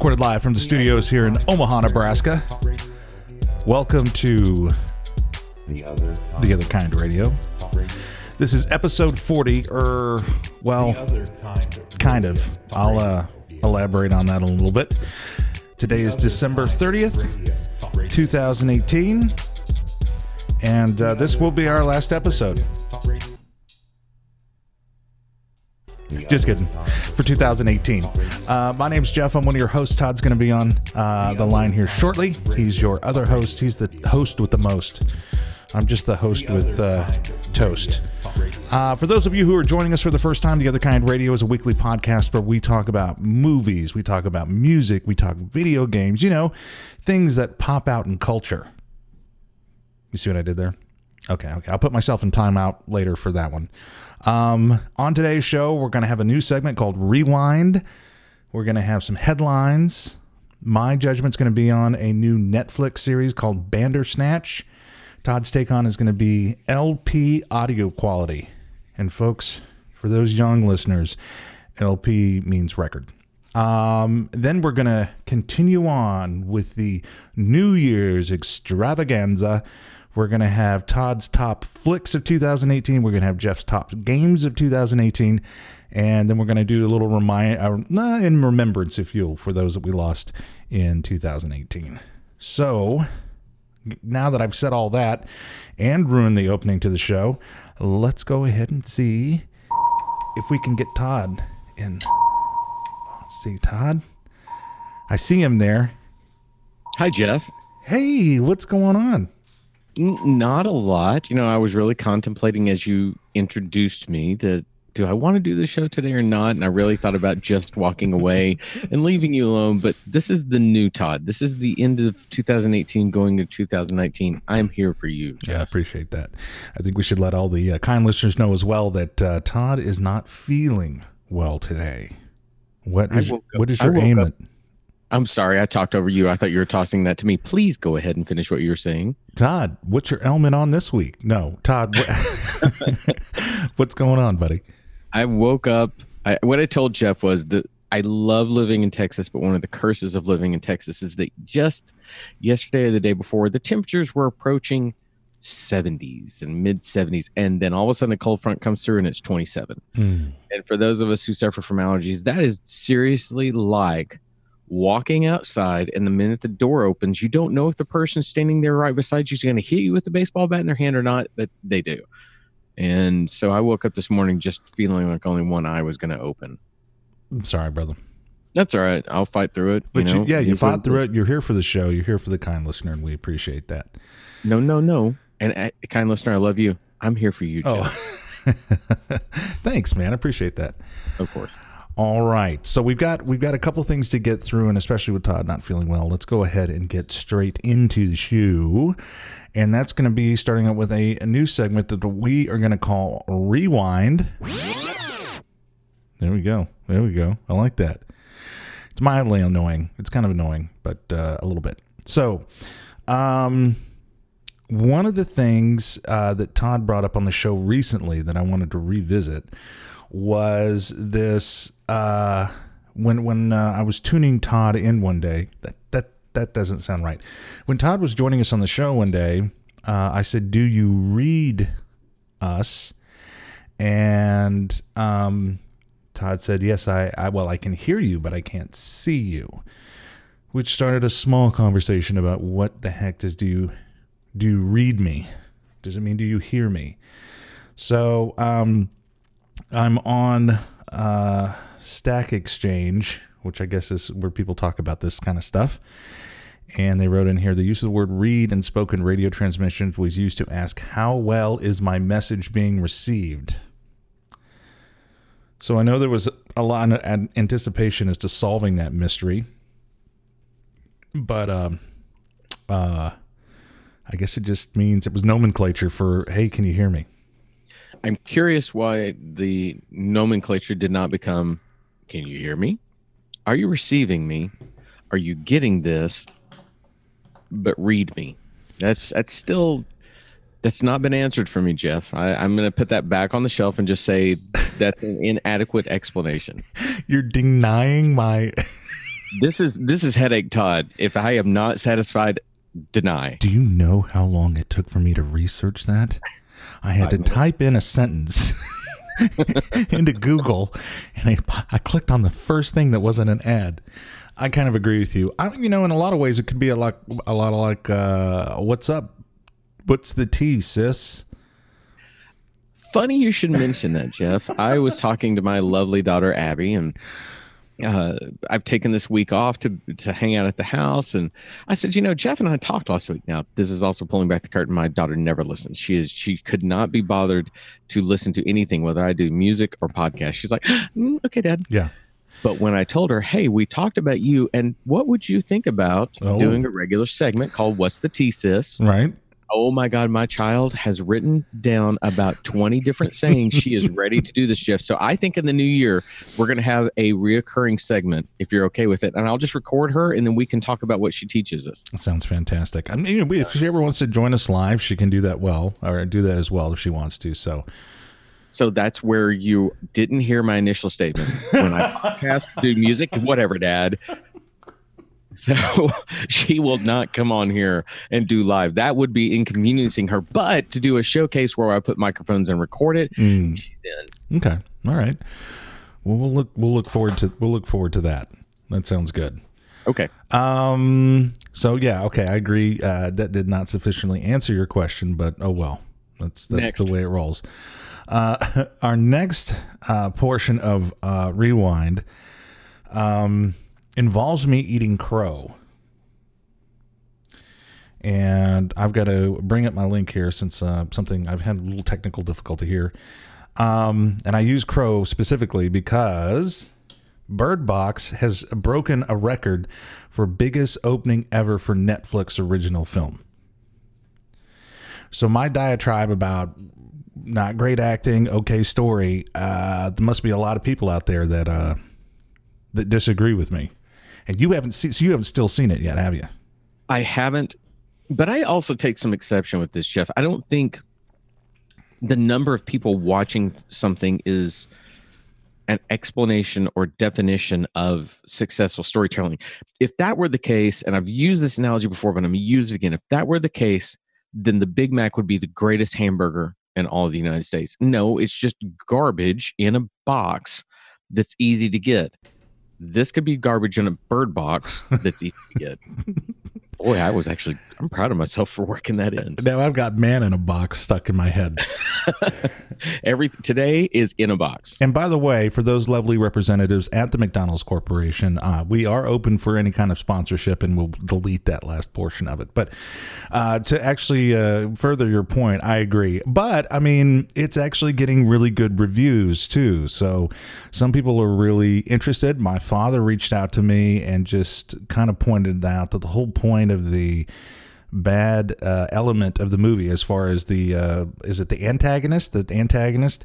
Recorded live from the studios here in Omaha, Nebraska. Welcome to The other kind The Other Kind Radio. This is episode 40, or, well, kind of. I'll uh, elaborate on that a little bit. Today is December 30th, radio. Radio. 2018, and uh, this will be our last episode. Just kidding. For 2018. Uh, my name's Jeff. I'm one of your hosts. Todd's going to be on uh, the line here shortly. He's your other host. He's the host with the most. I'm just the host with uh, toast. Uh, for those of you who are joining us for the first time, The Other Kind Radio is a weekly podcast where we talk about movies, we talk about music, we talk video games, you know, things that pop out in culture. You see what I did there? Okay, okay. I'll put myself in timeout later for that one. Um, on today's show, we're going to have a new segment called Rewind. We're going to have some headlines. My judgment's going to be on a new Netflix series called Bandersnatch. Todd's take on is going to be LP audio quality. And folks, for those young listeners, LP means record. Um, then we're going to continue on with the New Year's extravaganza. We're going to have Todd's top flicks of 2018. We're going to have Jeff's top games of 2018. And then we're going to do a little remind, uh, in remembrance, if you will, for those that we lost in 2018. So now that I've said all that and ruined the opening to the show, let's go ahead and see if we can get Todd in. Let's see, Todd. I see him there. Hi, Jeff. Hey, what's going on? Not a lot. You know, I was really contemplating as you introduced me that do I want to do the show today or not? And I really thought about just walking away and leaving you alone. But this is the new Todd. This is the end of 2018 going to 2019. I'm here for you, Yeah, I appreciate that. I think we should let all the uh, kind listeners know as well that uh, Todd is not feeling well today. What is, what is your aim up- at? I'm sorry, I talked over you. I thought you were tossing that to me. Please go ahead and finish what you were saying. Todd, what's your element on this week? No, Todd, what, what's going on, buddy? I woke up. I, what I told Jeff was that I love living in Texas, but one of the curses of living in Texas is that just yesterday or the day before, the temperatures were approaching 70s and mid 70s, and then all of a sudden a cold front comes through and it's 27. Hmm. And for those of us who suffer from allergies, that is seriously like walking outside, and the minute the door opens, you don't know if the person standing there right beside you is going to hit you with a baseball bat in their hand or not, but they do. And so I woke up this morning just feeling like only one eye was going to open. I'm sorry, brother. That's all right. I'll fight through it. But you you, know, yeah, you what fought through it. You're here for the show. You're here for the kind listener, and we appreciate that. No, no, no. And uh, kind listener, I love you. I'm here for you, Jeff. Oh, thanks, man. I appreciate that. Of course. All right, so we've got we've got a couple things to get through, and especially with Todd not feeling well, let's go ahead and get straight into the shoe. And that's going to be starting out with a, a new segment that we are going to call Rewind. There we go. There we go. I like that. It's mildly annoying. It's kind of annoying, but uh, a little bit. So, um, one of the things uh, that Todd brought up on the show recently that I wanted to revisit was this uh, when when uh, I was tuning Todd in one day. That that that doesn't sound right. When Todd was joining us on the show one day, uh, I said, "Do you read us?" And um, Todd said, "Yes, I, I well, I can hear you, but I can't see you." Which started a small conversation about what the heck does do you do you read me? Does it mean do you hear me? So um, I'm on uh, Stack Exchange, which I guess is where people talk about this kind of stuff. And they wrote in here the use of the word read in spoken radio transmissions was used to ask, How well is my message being received? So I know there was a lot of anticipation as to solving that mystery. But um, uh, I guess it just means it was nomenclature for, Hey, can you hear me? I'm curious why the nomenclature did not become can you hear me? Are you receiving me? Are you getting this? But read me. That's that's still that's not been answered for me, Jeff. I, I'm going to put that back on the shelf and just say that's an inadequate explanation. You're denying my. This is this is headache, Todd. If I am not satisfied, deny. Do you know how long it took for me to research that? I had to type in a sentence into Google, and I, I clicked on the first thing that wasn't an ad. I kind of agree with you. I, you know, in a lot of ways, it could be a lot, a lot of like, uh, "What's up? What's the tea, sis?" Funny you should mention that, Jeff. I was talking to my lovely daughter Abby, and uh, I've taken this week off to to hang out at the house, and I said, you know, Jeff and I talked last week. Now, this is also pulling back the curtain. My daughter never listens. She is she could not be bothered to listen to anything, whether I do music or podcast. She's like, mm, okay, Dad. Yeah. But when I told her, hey, we talked about you, and what would you think about Oh. doing a regular segment called "What's the Tea, Sis?" Right. Oh my God, my child has written down about 20 different sayings. She is ready to do this, Jeff. So I think in the new year, we're going to have a reoccurring segment, if you're okay with it. And I'll just record her and then we can talk about what she teaches us. That sounds fantastic. I mean, if she ever wants to join us live, she can do that well, or do that as well if she wants to. So, So that's where you didn't hear my initial statement. When I podcast, do music, whatever, dad. So she will not come on here and do live. That would be inconveniencing her. But to do a showcase where I put microphones and record it, mm, she's in. okay, all right. Well, we'll look. We'll look forward to. We'll look forward to that. That sounds good. Okay. Um. So yeah. Okay. I agree. Uh, that did not sufficiently answer your question, but oh well. That's that's Next. the way it rolls. Uh, our next uh, portion of uh, rewind um, involves me eating crow, and I've got to bring up my link here since uh, something I've had a little technical difficulty here. Um, and I use crow specifically because Bird Box has broken a record for biggest opening ever for Netflix original film. So my diatribe about not great acting, okay story, uh, there must be a lot of people out there that uh, that disagree with me. And you haven't seen, so you haven't still seen it yet, have you? I haven't, but I also take some exception with this, Jeff. I don't think the number of people watching something is an explanation or definition of successful storytelling. If that were the case, and I've used this analogy before, but I'm going to use it again. If that were the case, then the Big Mac would be the greatest hamburger in all of the United States. No, it's just garbage in a box that's easy to get. This could be garbage in a bird box that's easy to get. Boy, I was actually I'm proud of myself for working that in. Now I've got man in a box stuck in my head. Every today is in a box. And by the way, for those lovely representatives at the McDonald's Corporation, uh, we are open for any kind of sponsorship, and we'll delete that last portion of it. But uh, to actually uh, further your point, I agree. But I mean, it's actually getting really good reviews too. So some people are really interested. My father reached out to me and just kind of pointed out that the whole point of the bad uh, element of the movie as far as the uh, is it the antagonist the antagonist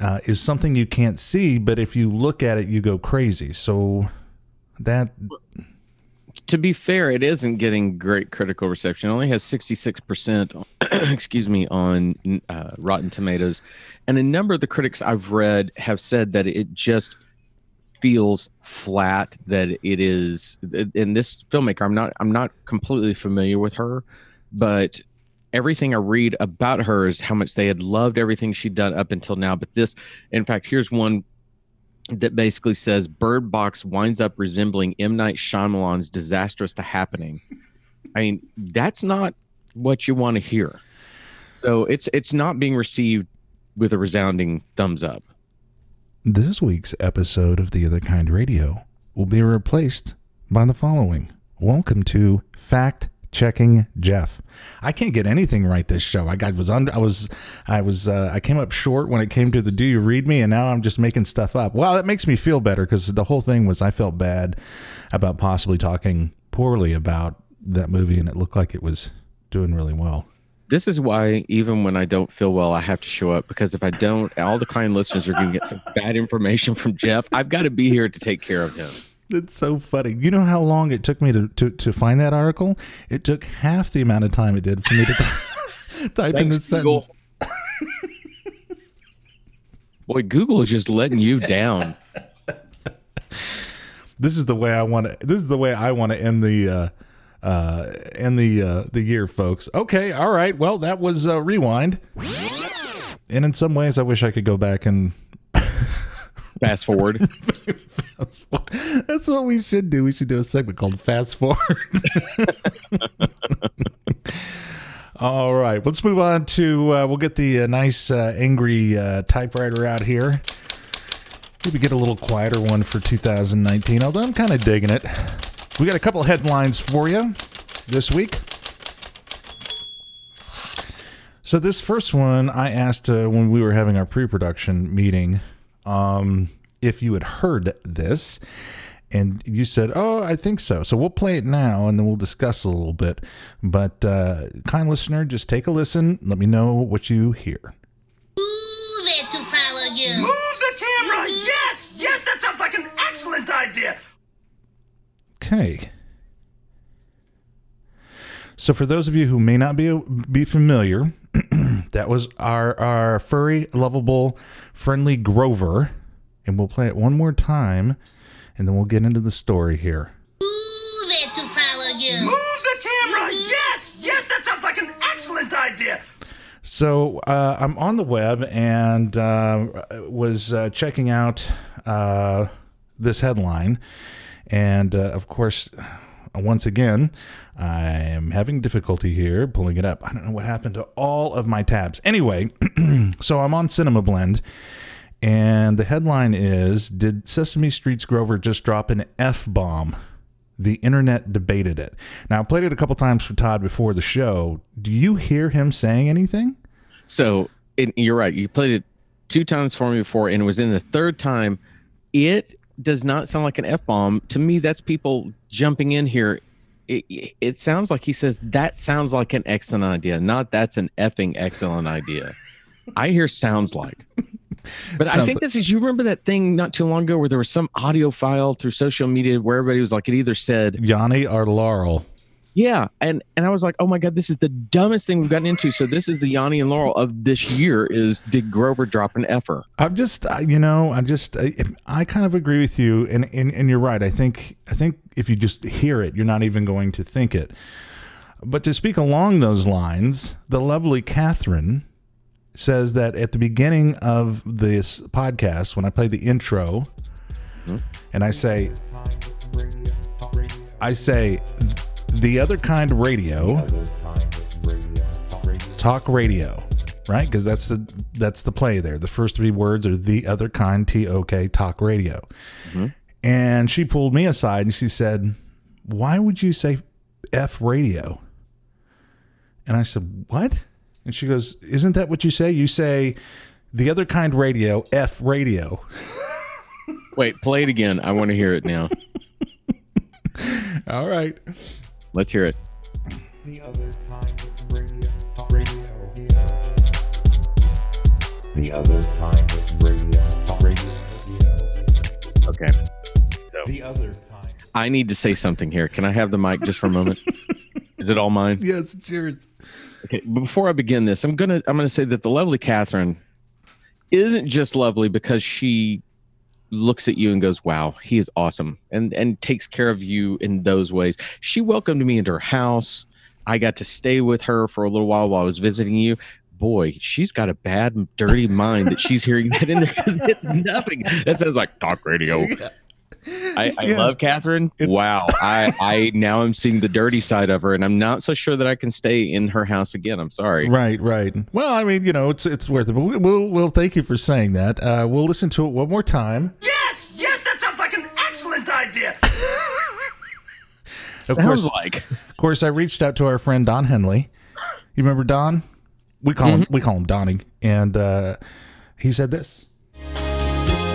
uh, is something you can't see but if you look at it you go crazy so that To be fair, it isn't getting great critical reception. It only has 66%, excuse me, on uh, Rotten Tomatoes. And a number of the critics I've read have said that it just feels flat that it is in this filmmaker I'm not I'm not completely familiar with her but everything I read about her is how much they had loved everything she'd done up until now but this in fact here's one that basically says Bird Box winds up resembling M Night Shyamalan's Disastrous The Happening. I mean, that's not what you want to hear. So it's it's not being received with a resounding thumbs up. This week's episode of the other kind radio will be replaced by the following. Welcome to fact checking jeff. I can't get anything right this show. I got was under i was i was uh, i came up short when it came to the do you read me and now i'm just making stuff up. Well that makes me feel better because the whole thing was i felt bad about possibly talking poorly about that movie and it looked like it was doing really well This is why even when I don't feel well, I have to show up because if I don't, all the kind listeners are going to get some bad information from Jeff. I've got to be here to take care of him. It's so funny. You know how long it took me to, to, to find that article? It took half the amount of time it did for me to type in Thanks, the Google. sentence. Boy, Google is just letting you down. This is the way I want to. This is the way I want to end the uh, uh, end the uh, the year, folks. Okay, all right. Well, that was uh, rewind. And in some ways, I wish I could go back and. Fast forward. That's what we should do. We should do a segment called Fast Forward. All right, let's move on to. Uh, we'll get the uh, nice uh, angry uh, typewriter out here. Maybe get a little quieter one for 2019. Although I'm kind of digging it. We got a couple headlines for you this week. So this first one, I asked uh, when we were having our pre-production meeting um, if you had heard this, and you said, "Oh, I think so." So we'll play it now, and then we'll discuss a little bit. But uh, kind listener, just take a listen. Let me know what you hear. Move it to follow you. Move the camera! Yes! Yes, that sounds like an excellent idea! Okay. So for those of you who may not be be familiar, that was our our furry, lovable, friendly Grover, and we'll play it one more time, and then we'll get into the story here. Move it to follow you. Move the camera! Yes! Yes, that sounds like an excellent idea! So uh, I'm on the web and uh, was uh, checking out uh, this headline, and uh, of course, once again, I am having difficulty here pulling it up. I don't know what happened to all of my tabs. Anyway, so I'm on Cinema Blend. And the headline is Did Sesame Street's Grover just drop an F bomb? The internet debated it. Now, I played it a couple times for Todd before the show. Do you hear him saying anything? So you're right. You played it two times for me before, and it was in the third time. It does not sound like an f bomb to me. That's people jumping in here. It, it sounds like he says that sounds like an excellent idea, not that's an effing excellent idea. I hear sounds like. But I Sounds think this is you remember that thing not too long ago where there was some audio file through social media where everybody was like it either said Yanny or Laurel? Yeah, and and I was like, oh my god, this is the dumbest thing we've gotten into. So this is the Yanny and Laurel of this year. Is did Grover drop an effer? I'm just, I- you know, I'm just, uh, I, I kind of agree with you, and, and and you're right. I think, I think if you just hear it, you're not even going to think it. But to speak along those lines, the lovely Catherine says that at the beginning of this podcast, when I play the intro, hmm? and I say, I say, the other kind of radio, talk radio, right? Because that's the that's the play there. The first three words are the other kind, T O K, talk radio. Mm-hmm. And she pulled me aside and she said, "Why would you say F radio?" And I said, "What?" And she goes, "Isn't that what you say? You say the other kind radio, F radio." Wait, play it again. I want to hear it now. All right. Let's hear it. The other kind of radio. Radio. The other kind of radio. Radio. Okay. The other kind. I need to say something here. Can I have the mic just for a moment? Is it all mine? Yes, cheers. Okay. Before I begin this, I'm gonna I'm gonna say that the lovely Catherine isn't just lovely because she looks at you and goes, "Wow, he is awesome," and and takes care of you in those ways. She welcomed me into her house. I got to stay with her for a little while while I was visiting you. Boy, she's got a bad, dirty mind that she's hearing that in there it's nothing. That sounds like talk radio. I, I Yeah. love Catherine. wow. I, I now am seeing the dirty side of her, and I'm not so sure that I can stay in her house again. I'm sorry. Right, right. Well, I mean, you know, it's it's worth it. But we- we'll we'll thank you for saying that. Uh, we'll listen to it one more time. Yes! Yes, that sounds like an excellent idea! Of Sounds course, like. of course, I reached out to our friend Don Henley. You remember Don? We call him we call him Donnie, and uh, he said this. This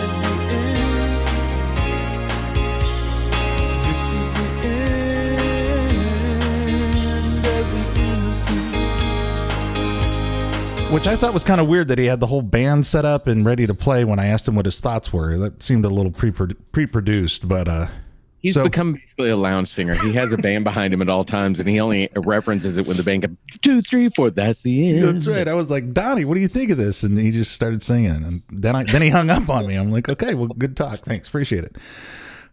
which I thought was kind of weird that he had the whole band set up and ready to play when I asked him what his thoughts were. That seemed a little pre pre-produced, but uh, He's So- become basically a lounge singer. He has a band behind him at all times, and he only references it when the band goes two, three, four. That's the end. That's right. I was like, Donnie, what do you think of this? And he just started singing, and then I then he hung up on me. I'm like, okay, well, good talk. Thanks, appreciate it.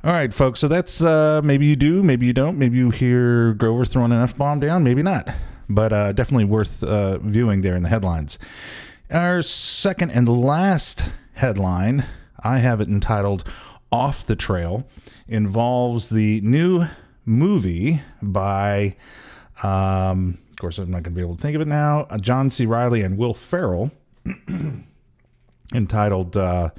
All right, folks. So that's uh, maybe you do, maybe you don't. Maybe you hear Grover throwing an f bomb down, maybe not. But uh, definitely worth uh, viewing there in the headlines. Our second and last headline, I have it entitled "Off the Trail," involves the new movie by um, of course, I'm not going to be able to think of it now. Uh, John C. Reilly and Will Ferrell, entitled uh,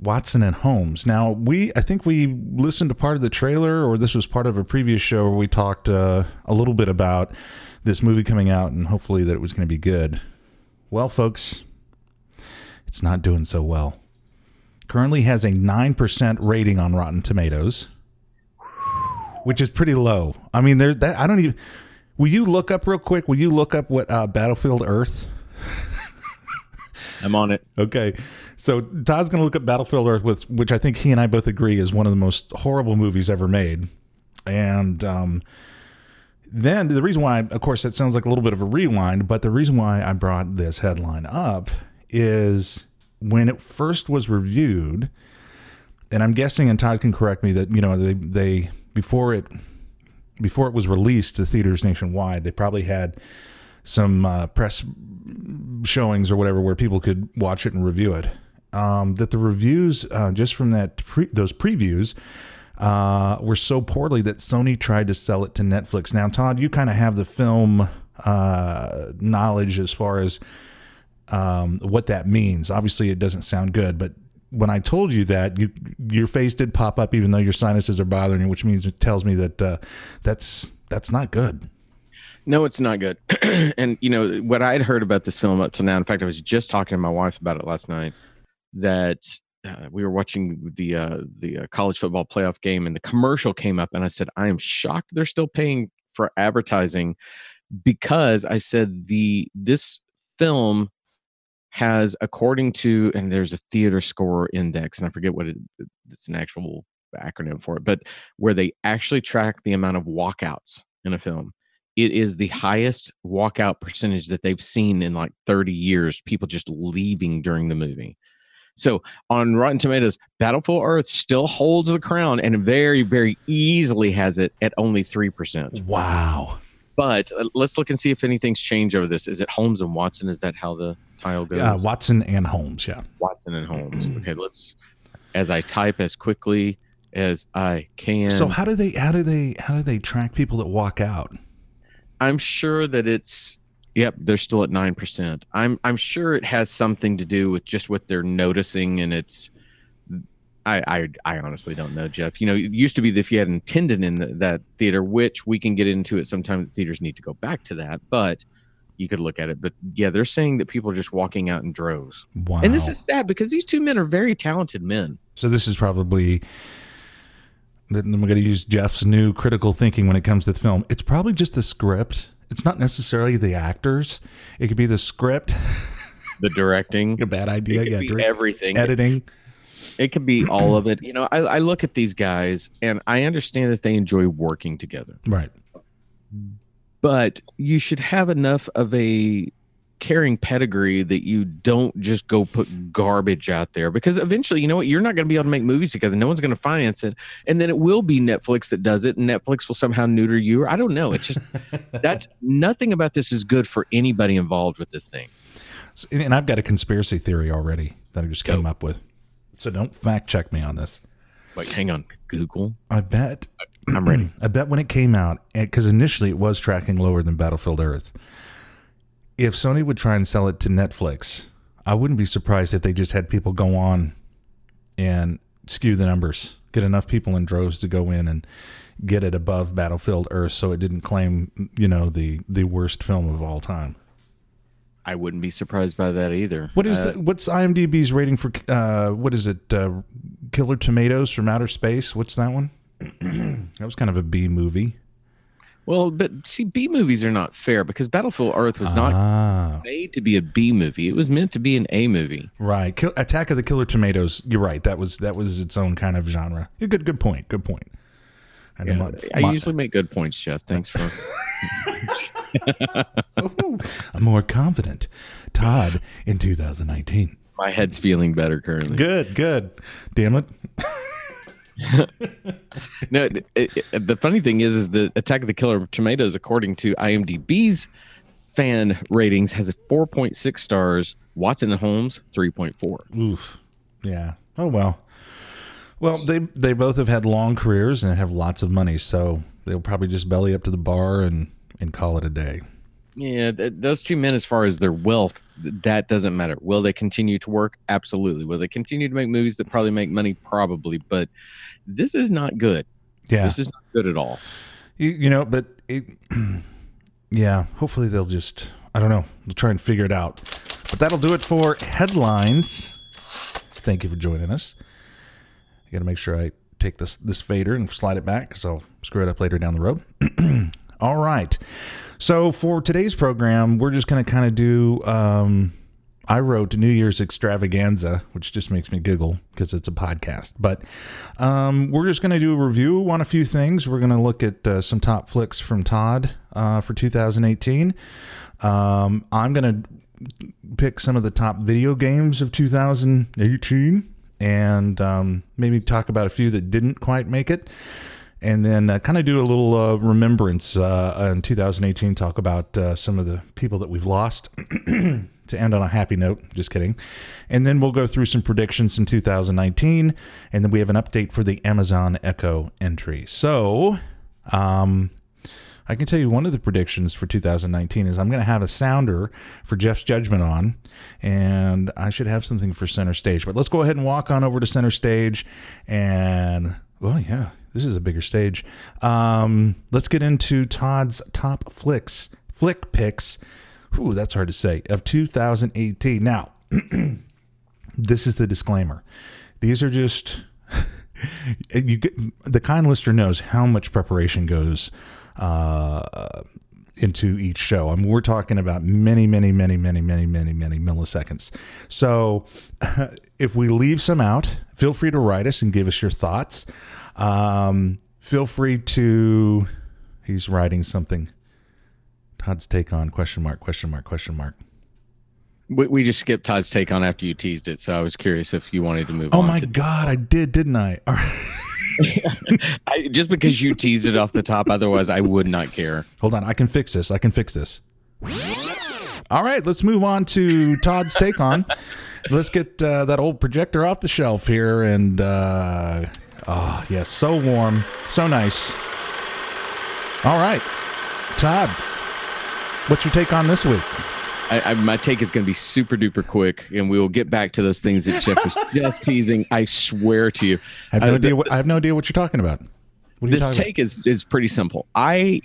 "Watson and Holmes." Now, we I think we listened to part of the trailer, or this was part of a previous show where we talked uh, a little bit about this movie coming out, and hopefully that it was going to be good. Well, folks, it's not doing so well. Currently has a nine percent rating on Rotten Tomatoes which is pretty low. I mean, there's that. I don't even. Will you look up real quick? Will you look up what uh, Battlefield Earth? I'm on it. Okay, so Todd's going to look up Battlefield Earth, with, which I think he and I both agree is one of the most horrible movies ever made. And um, then the reason why, of course, that sounds like a little bit of a rewind, but the reason why I brought this headline up is when it first was reviewed, and I'm guessing, and Todd can correct me that you know they they before it before it was released to theaters nationwide, they probably had some uh, press showings or whatever where people could watch it and review it. Um, that the reviews uh, just from that pre- those previews uh, were so poorly that Sony tried to sell it to Netflix. Now, Todd, you kind of have the film uh, knowledge as far as um, what that means. Obviously, it doesn't sound good, but when I told you that, you your face did pop up, even though your sinuses are bothering you, which means it tells me that uh, that's that's not good. No, it's not good. and you know what I had heard about this film up to now. In fact, I was just talking to my wife about it last night. That uh, we were watching the uh, the uh, college football playoff game, and the commercial came up, and I said, "I am shocked they're still paying for advertising," because I said the this film has, according to, and there's a theater score index, and I forget what it, it's an actual acronym for it, but where they actually track the amount of walkouts in a film. It is the highest walkout percentage that they've seen in like 30 years people just leaving during the movie so on rotten tomatoes battlefield earth still holds the crown and very very easily has it at only 3% Wow. but uh, let's look and see if anything's changed over this is it holmes and watson is that how the tile goes Uh, Watson and Holmes, yeah. watson and holmes okay let's as i type as quickly as i can So how do they how do they how do they track people that walk out? I'm sure that it's yep, they're still at nine percent. I'm I'm sure it has something to do with just what they're noticing and it's I, I I honestly don't know, Jeff. You know, it used to be that if you had an attendant in the, that theater, which we can get into it sometime. The theaters need to go back to that, but you could look at it. But yeah, they're saying that people are just walking out in droves, Wow. and this is sad because these two men are very talented men. so this is probably then we're going to use Jeff's new critical thinking when it comes to the film. It's probably just the script. It's not necessarily the actors. It could be the script, The directing, a bad it idea, could yeah, be direct- everything. editing. it could be all of it. You know, I, I look at these guys and I understand that they enjoy working together, Right. but you should have enough of a caring pedigree that you don't just go put garbage out there because eventually, you know what, you're not going to be able to make movies together. No one's going to finance it. And then it will be Netflix that does it and Netflix will somehow neuter you. I don't know. It's just that nothing about this is good for anybody involved with this thing. So- and- I've got a conspiracy theory already that I just came up with. So don't fact check me on this. Like, hang on, Google. I bet I'm ready. I bet when it came out, because initially it was tracking lower than Battlefield Earth. If Sony would try and sell it to Netflix, I wouldn't be surprised if they just had people go on and skew the numbers, get enough people in droves to go in and get it above Battlefield Earth, so it didn't claim, you know, the the worst film of all time. I wouldn't be surprised by that either. What is Uh, the, what's IMDb's rating for? Uh, what is it? Uh, Killer Tomatoes from Outer Space. What's that one? that was kind of a B movie. Well, but see, B movies are not fair because Battlefield Earth was not ah, made to be a B movie. It was meant to be an A movie. right. Kill, Attack of the Killer Tomatoes. You're right. That was that was its own kind of genre. Good good point. Good point. And Yeah, I usually make good points, Jeff. Thanks for. Ooh, I'm more confident. Todd in 2019. My head's feeling better currently. Good, good. Damn it. No, it, it- the funny thing is, is the Attack of the Killer Tomatoes, according to IMDb's fan ratings, has a 4.6 stars. Watson and Holmes 3.4. Oof. Yeah. Oh well. Well, they they both have had long careers and have lots of money, so they'll probably just belly up to the bar and and call it a day. Yeah, th- those two men, as far as their wealth, th- that doesn't matter. Will they continue to work? Absolutely. Will they continue to make movies that probably make money? Probably. But this is not good. Yeah. This is not good at all. You, you know, but it, yeah, hopefully they'll just, I don't know, they'll try and figure it out. But that'll do it for headlines. Thank you for joining us. I got to make sure I take this this fader and slide it back because I'll screw it up later down the road. All right. So for today's program, we're just going to kind of do. Um, I wrote New Year's extravaganza, which just makes me giggle because it's a podcast. But um, we're just going to do a review on a few things. We're going to look at uh, some top flicks from Todd uh, for 2018. Um, I'm going to pick some of the top video games of 2018 and um, maybe talk about a few that didn't quite make it. And then uh, kind of do a little uh, remembrance uh, in 2018, talk about uh, some of the people that we've lost to end on a happy note. Just kidding. And then we'll go through some predictions in 2019. And then we have an update for the Amazon Echo entry. So, um, I can tell you one of the predictions for 2019 is I'm going to have a sounder for Jeff's judgment on, and I should have something for center stage. But let's go ahead and walk on over to center stage, and well, yeah, this is a bigger stage. Um, let's get into Todd's top flicks, flick picks. Ooh, that's hard to say of 2018. Now, this is the disclaimer. These are just you get the kind listener knows how much preparation goes uh, into each show. I mean, we're talking about many, many, many, many, many, many, many milliseconds. So, if we leave some out, feel free to write us and give us your thoughts. Um, feel free to. He's writing something. Todd's take on question mark question mark question mark. We, we just skipped Todd's take on after you teased it, so I was curious if you wanted to move Oh my God, I did, didn't I? I, just because you teased it off the top, otherwise I would not care. Hold on, I can fix this. I can fix this. All right, let's move on to Todd's take on. Let's get uh, that old projector off the shelf here, and uh, oh yes, so warm, so nice. All right, Todd, what's your take on this week? I, I, my take is going to be super duper quick, and we will get back to those things that Jeff was just teasing. I swear to you. I have no Uh, idea. What, I have no idea what you're talking about. What this talking take is is pretty simple. I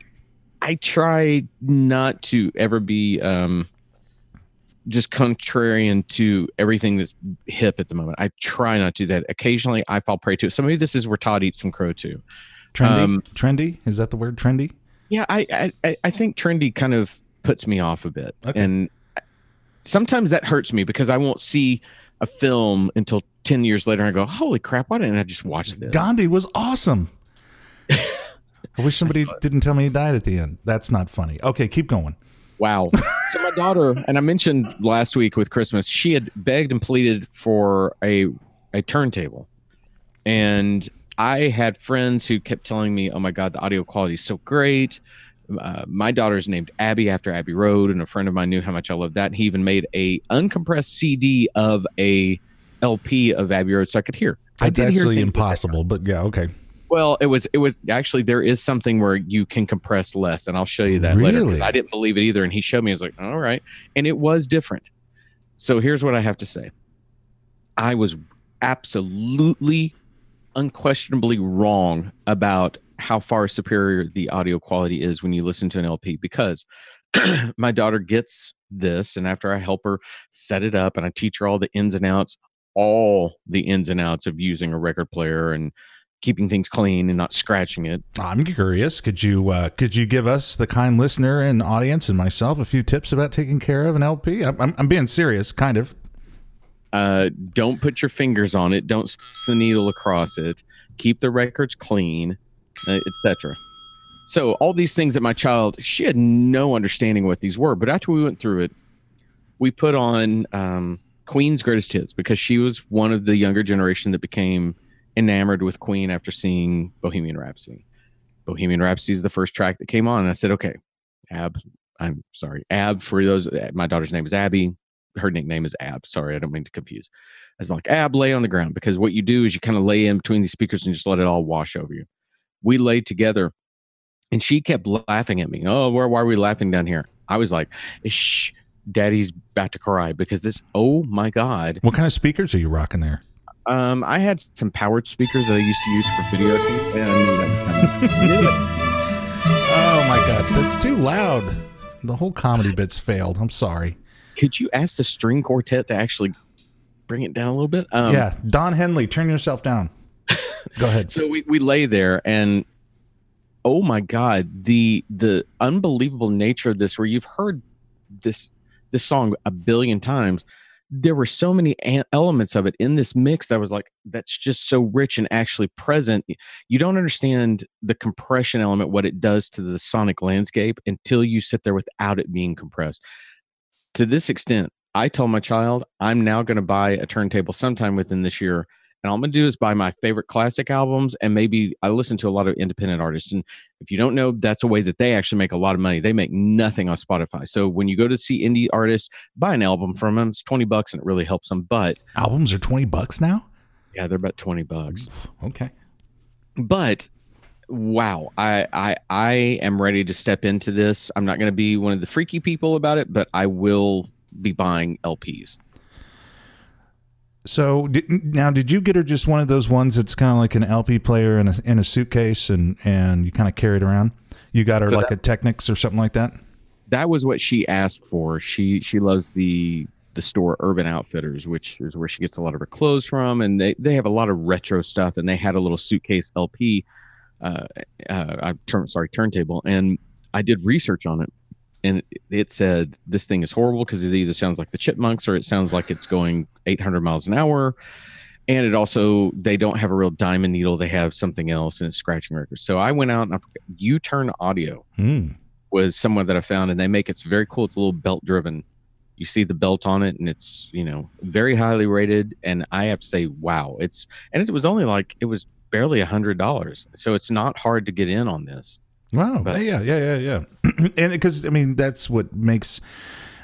I try not to ever be um just contrarian to everything that's hip at the moment. I try not to do that. Occasionally I fall prey to it. So maybe this is where Todd eats some crow too. Trendy. um, trendy is that the word? Trendy. Yeah, I I- I I think trendy kind of puts me off a bit, Okay. and sometimes that hurts me because I won't see a film until ten years later. And I go, "Holy crap! Why didn't I just watch this?" Gandhi was awesome. I wish somebody didn't tell me he died at the end. That's not funny. Okay, keep going. Wow. so my daughter, and I mentioned last week with Christmas, she had begged and pleaded for a a turntable, and I had friends who kept telling me, "Oh my God, the audio quality is so great." Uh, my daughter's named Abby after Abbey Road, and a friend of mine knew how much I loved that. And he even made a uncompressed CD of a LP of Abbey Road, so I could hear. I did hear actually things in the impossible, but yeah, okay. Well, it was it was actually there is something where you can compress less, and I'll show you that later. 'cause Really? I didn't believe it either, and he showed me. I was like, all right, and it was different. So here's what I have to say: I was absolutely, unquestionably wrong about how far superior the audio quality is when you listen to an LP because my daughter gets this, and after I help her set it up and I teach her all the ins and outs, all the ins and outs of using a record player and keeping things clean and not scratching it. I'm curious. Could you uh, could you give us the kind listener and audience and myself a few tips about taking care of an LP? I'm, I'm, I'm being serious, kind of. Uh, don't put your fingers on it. Don't squeeze the needle across it. Keep the records clean, uh, etc. So all these things that my child, she had no understanding what these were. But after we went through it, we put on um, Queen's greatest hits because she was one of the younger generation that became enamored with Queen after seeing Bohemian Rhapsody. Bohemian Rhapsody is the first track that came on, and I said, "Okay, Ab, I'm sorry, Ab." For those, my daughter's name is Abby. Her nickname is Ab. Sorry, I don't mean to confuse. I was like, Ab, lay on the ground because what you do is you kind of lay in between these speakers and just let it all wash over you. We laid together, and she kept laughing at me. Oh, where why are we laughing down here? I was like, Shh, Daddy's about to cry because this. Oh my God, What kind of speakers are you rocking there? Um, I had some powered speakers that I used to use for video. things, I knew that was coming. I knew it. Oh my god, that's too loud. The whole comedy bit's failed. I'm sorry. Could you ask the string quartet to actually bring it down a little bit? Um, yeah, Don Henley, turn yourself down. Go ahead. So we, we lay there and oh my god, the the unbelievable nature of this where you've heard this this song a billion times. There were so many elements of it in this mix that was like that's just so rich and actually present. You don't understand the compression element, what it does to the sonic landscape until you sit there without it being compressed. To this extent, I told my child I'm now going to buy a turntable sometime within this year and all I'm gonna do is buy my favorite classic albums, and maybe I listen to a lot of independent artists. And if you don't know, that's a way that they actually make a lot of money. They make nothing on Spotify. So when you go to see indie artists, buy an album from them. It's twenty bucks, and it really helps them. But Albums are 20 bucks now? yeah, they're about twenty bucks. Okay. But wow, I I I am ready to step into this. I'm not gonna be one of the freaky people about it, but I will be buying LPs. So did, now, did you get her just one of those ones that's kind of like an LP player in a, in a suitcase and, and you kind of carry it around? You got her So like a Technics or something like that? that was what she asked for. She she loves the the store Urban Outfitters, which is where she gets a lot of her clothes from, and they they have a lot of retro stuff. And they had a little suitcase LP, uh, uh, turn sorry turntable, and I did research on it, and it said this thing is horrible because it either sounds like the Chipmunks or it sounds like it's going 800 miles an hour. And it also they don't have a real diamond needle; they have something else, and it's scratching records. So I went out and I, U Turn Audio Hmm. was someone that I found, and they make it's very cool. It's a little belt driven. You see the belt on it, and it's you know very highly rated. And I have to say, wow, it's and it was only like it was barely a hundred dollars, so it's not hard to get in on this. Wow. But- yeah, yeah, yeah, yeah. and because I mean, that's what makes.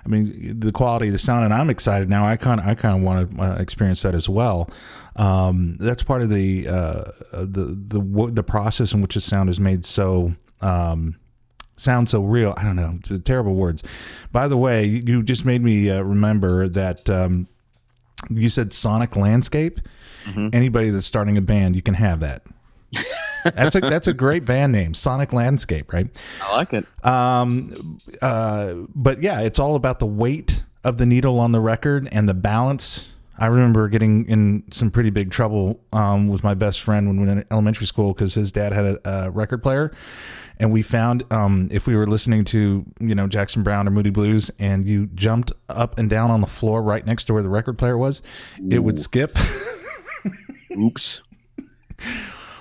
I mean, the quality of the sound, and I'm excited now. I kind, of, I kind of want to uh, experience that as well. Um, that's part of the uh, the the the process in which the sound is made so um, sound so real. I don't know, terrible words. By the way, you just made me uh, remember that um, you said sonic landscape. Anybody that's starting a band, you can have that. that's a that's a great band name, Sonic Landscape, right? I like it. Um, uh, but yeah, it's all about the weight of the needle on the record and the balance. I remember getting in some pretty big trouble um, with my best friend when we were in elementary school because his dad had a, a record player, and we found um, if we were listening to you know Jackson Browne or Moody Blues, and you jumped up and down on the floor right next to where the record player was, it would skip. Oops.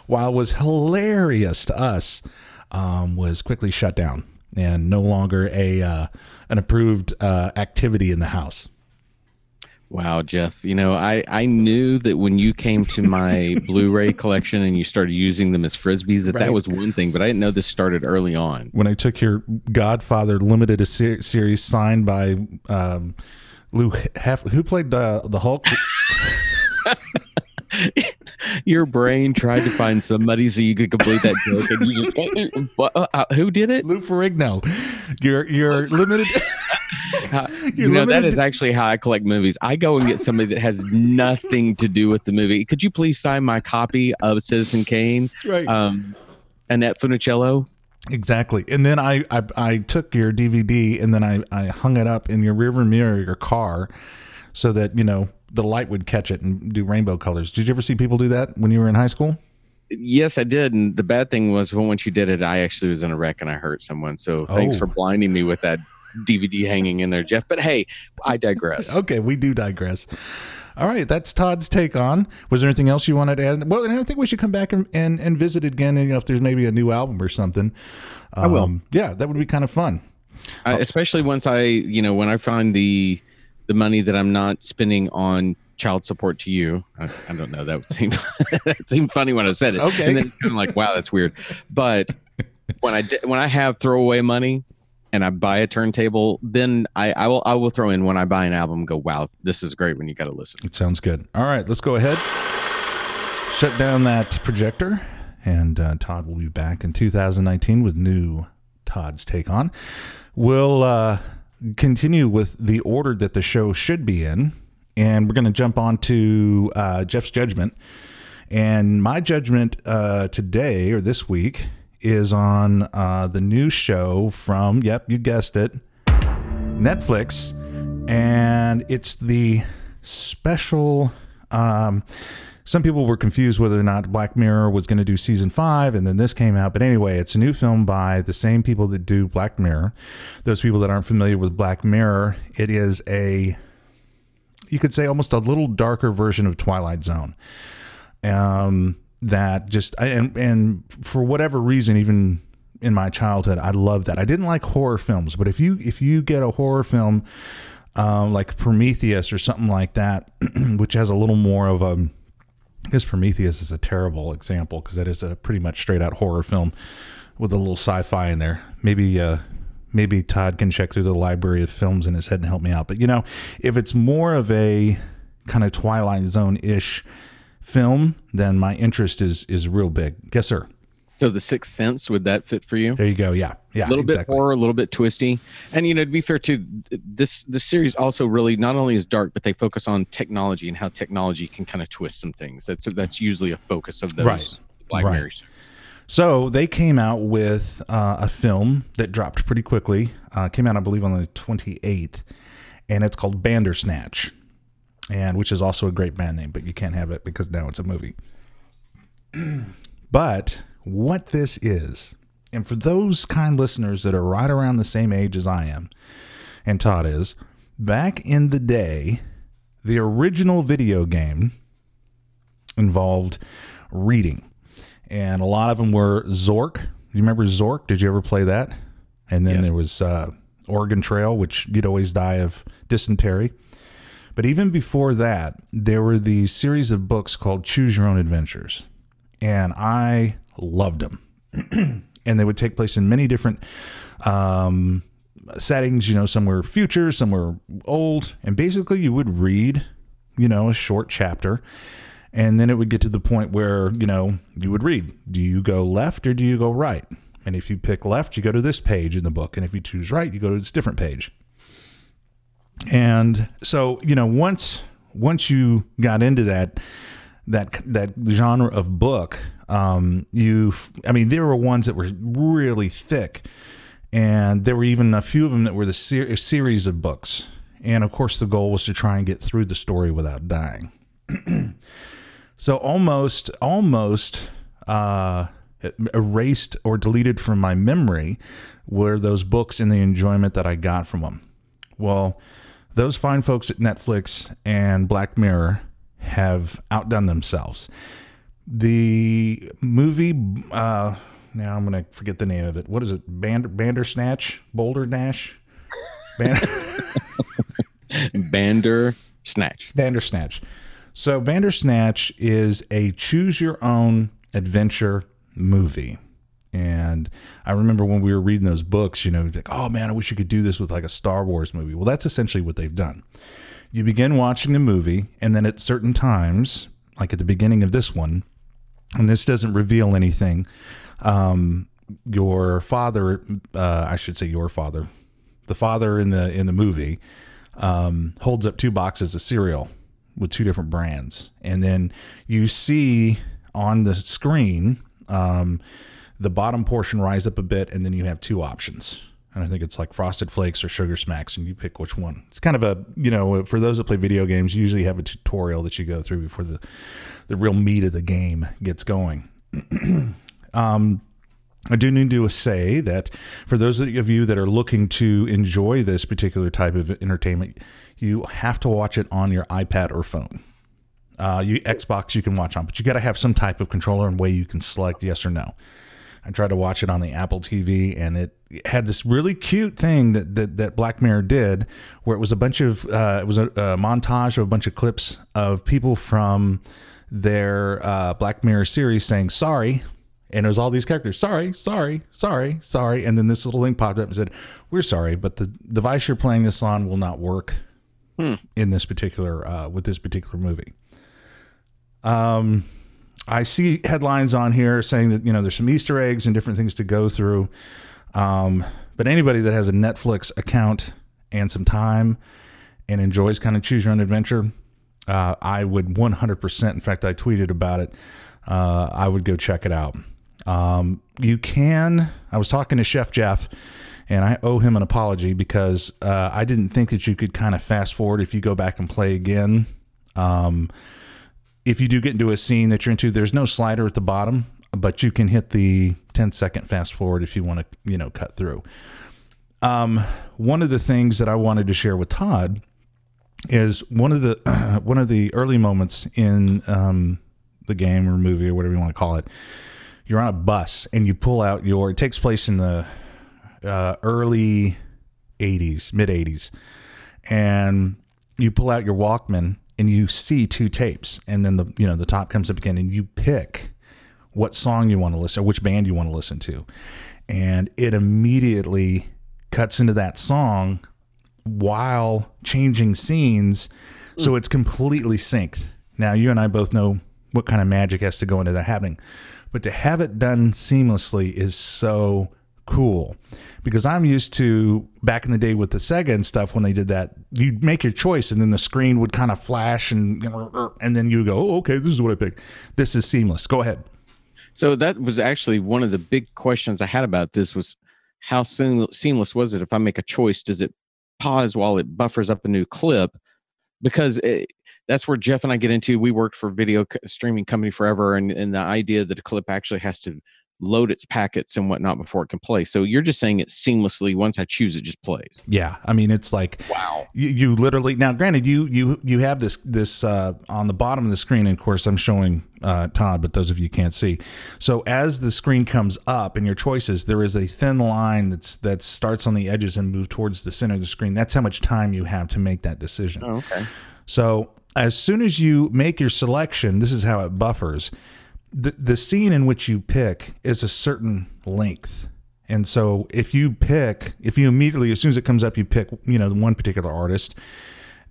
While was hilarious to us, um, was quickly shut down and no longer a uh, an approved uh, activity in the house. Wow, Jeff. You know, I I knew that when you came to my Blu-ray collection and you started using them as frisbees, that Right. that was one thing. But I didn't know this started early on. When I took your Godfather limited a ser- series signed by um, Lou Hef- who played uh, the Hulk. Your brain tried to find somebody so you could complete that joke, and you just what, uh, uh, who did it? Lou Ferrigno, your your limited. How- You're you know, that is actually how I collect movies. I go and get somebody that has nothing to do with the movie. Could you please sign my copy of Citizen Kane? Right. Um, Annette Funicello. Exactly. And then I, I I took your DVD and then I, I hung it up in your rearview mirror of your car so that, you know, the light would catch it and do rainbow colors. Did you ever see people do that when you were in high school? Yes, I did. And the bad thing was when once you did it, I actually was in a wreck and I hurt someone. So thanks Oh. for blinding me with that DVD hanging in there, Jeff. But hey, I digress. Okay, we do digress. All right, that's Todd's take on. Was there anything else you wanted to add? Well, and I think we should come back and, and, and visit again. You know, if there's maybe a new album or something. Um, I will. Yeah, that would be kind of fun. I, especially once I, you know, when I find the the money that I'm not spending on child support to you. I, I don't know. That would seem that seemed funny when I said it. Okay. and then it's kind of like, wow, that's weird. But when I when I have throwaway money and I buy a turntable, then I, I will I will throw in when I buy an album. Go, wow, this is great. When you got to listen. It sounds good. All right, let's go ahead. Shut down that projector, and uh, Todd will be back in 2019 with new Todd's take on. We'll uh, continue with the order that the show should be in, and we're going to jump on to uh, Jeff's judgment. And my judgment uh, today or this week is on uh, the new show from, yep, you guessed it, Netflix, and it's the special. Um, some people were confused whether or not Black Mirror was going to do season five, and then this came out. But anyway, it's a new film by the same people that do Black Mirror. Those people that aren't familiar with Black Mirror, it is a, you could say, almost a little darker version of Twilight Zone. Um, that just and and for whatever reason, even in my childhood, I loved that. I didn't like horror films, but if you if you get a horror film um, like Prometheus or something like that, which has a little more of a Guess Prometheus is a terrible example because that is a pretty much straight out horror film with a little sci-fi in there. Maybe uh maybe Todd can check through the library of films in his head and help me out. But you know, if it's more of a kind of Twilight Zone ish film, then my interest is is real big. Yes, sir. So the Sixth Sense would that fit for you? There you go. Yeah, yeah. a little exactly. bit horror, a little bit twisty, and you know to be fair too, this this series also really not only is dark, but they focus on technology and how technology can kind of twist some things. That's that's usually a focus of those Right. Black Right. Mirrors. So they came out with uh, a film that dropped pretty quickly. Uh, came out, I believe, on the 28th, and it's called Bandersnatch, and which is also a great band name, but you can't have it because now it's a movie. but what this is, and for those kind listeners that are right around the same age as I am, and Todd is, back in the day, the original video game involved reading and a lot of them were Zork. Do you remember Zork? Did you ever play that? And then Yes. there was uh, Oregon Trail, which you'd always die of dysentery. But even before that, there were these series of books called Choose Your Own Adventures, and I loved them. and they would take place in many different um, settings. You know, some were future, some were old, and basically you would read, you know, a short chapter, and then it would get to the point where you know you would read: Do you go left or do you go right? And if you pick left, you go to this page in the book, and if you choose right, you go to this different page. And so, you know, once once you got into that that that genre of book, um, you, I mean, there were ones that were really thick, and there were even a few of them that were the ser- series of books. And of course, the goal was to try and get through the story without dying. so almost, almost uh, erased or deleted from my memory were those books and the enjoyment that I got from them. Well, those fine folks at Netflix and Black Mirror have outdone themselves. The movie, uh, now I'm going to forget the name of it. What is it? Bander, Bandersnatch? Boulder Dash? Band- Bander Snatch. Bandersnatch. So Bandersnatch is a choose your own adventure movie. And I remember when we were reading those books, you know, like, oh man, I wish you could do this with like a Star Wars movie. Well, that's essentially what they've done. You begin watching the movie, and then at certain times, like at the beginning of this one, and this doesn't reveal anything, um, your father, uh, I should say your father, the father in the in the movie, um, holds up two boxes of cereal with two different brands, and then you see on the screen um, the bottom portion rise up a bit, and then you have two options. And I think it's like Frosted Flakes or Sugar Smacks, and you pick which one. It's kind of a you know for those that play video games, you usually have a tutorial that you go through before the the real meat of the game gets going. um, I do need to say that for those of you that are looking to enjoy this particular type of entertainment, you have to watch it on your iPad or phone. Uh, you Xbox you can watch on, but you got to have some type of controller and way you can select yes or no. I tried to watch it on the Apple TV, and it had this really cute thing that that, that Black Mirror did, where it was a bunch of uh, it was a, a montage of a bunch of clips of people from their uh, Black Mirror series saying sorry. And it was all these characters, sorry, sorry, sorry, sorry. And then this little thing popped up and said, We're sorry, but the device you're playing this on will not work in this particular uh, with this particular movie. Um, I see headlines on here saying that you know there's some Easter eggs and different things to go through. Um, but anybody that has a Netflix account and some time and enjoys kind of choose your own adventure, uh, I would 100%. In fact, I tweeted about it. Uh, I would go check it out. Um, you can. I was talking to Chef Jeff, and I owe him an apology because uh, I didn't think that you could kind of fast forward if you go back and play again. Um, if you do get into a scene that you're into, there's no slider at the bottom, but you can hit the 10 second fast forward if you want to, you know, cut through. Um, one of the things that I wanted to share with Todd is one of the one of the early moments in um, the game or movie or whatever you want to call it. You're on a bus and you pull out your. It takes place in the uh, early 80s, mid 80s, and you pull out your Walkman and you see two tapes, and then the you know the top comes up again, and you pick what song you want to listen, or which band you want to listen to, and it immediately cuts into that song while changing scenes, so mm. it's completely synced. Now you and I both know what kind of magic has to go into that happening, but to have it done seamlessly is so cool because I'm used to back in the day with the Sega and stuff when they did that. You'd make your choice and then the screen would kind of flash and and then you go, oh, okay, this is what I picked. This is seamless. Go ahead. So that was actually one of the big questions I had about this was how seam- seamless was it? If I make a choice, does it pause while it buffers up a new clip? Because it, that's where Jeff and I get into. We worked for video streaming company forever, and, and the idea that a clip actually has to load its packets and whatnot before it can play. So you're just saying it seamlessly. Once I choose, it just plays. Yeah, I mean it's like Wow. You, you literally now, granted, you you you have this this uh, on the bottom of the screen. And of course, I'm showing uh, Todd, but those of you can't see. So as the screen comes up and your choices, there is a thin line that's that starts on the edges and move towards the center of the screen. That's how much time you have to make that decision. Okay. So as soon as you make your selection, this is how it buffers. The the scene in which you pick is a certain length. And so if you pick, if you immediately, as soon as it comes up, you pick, you know, one particular artist,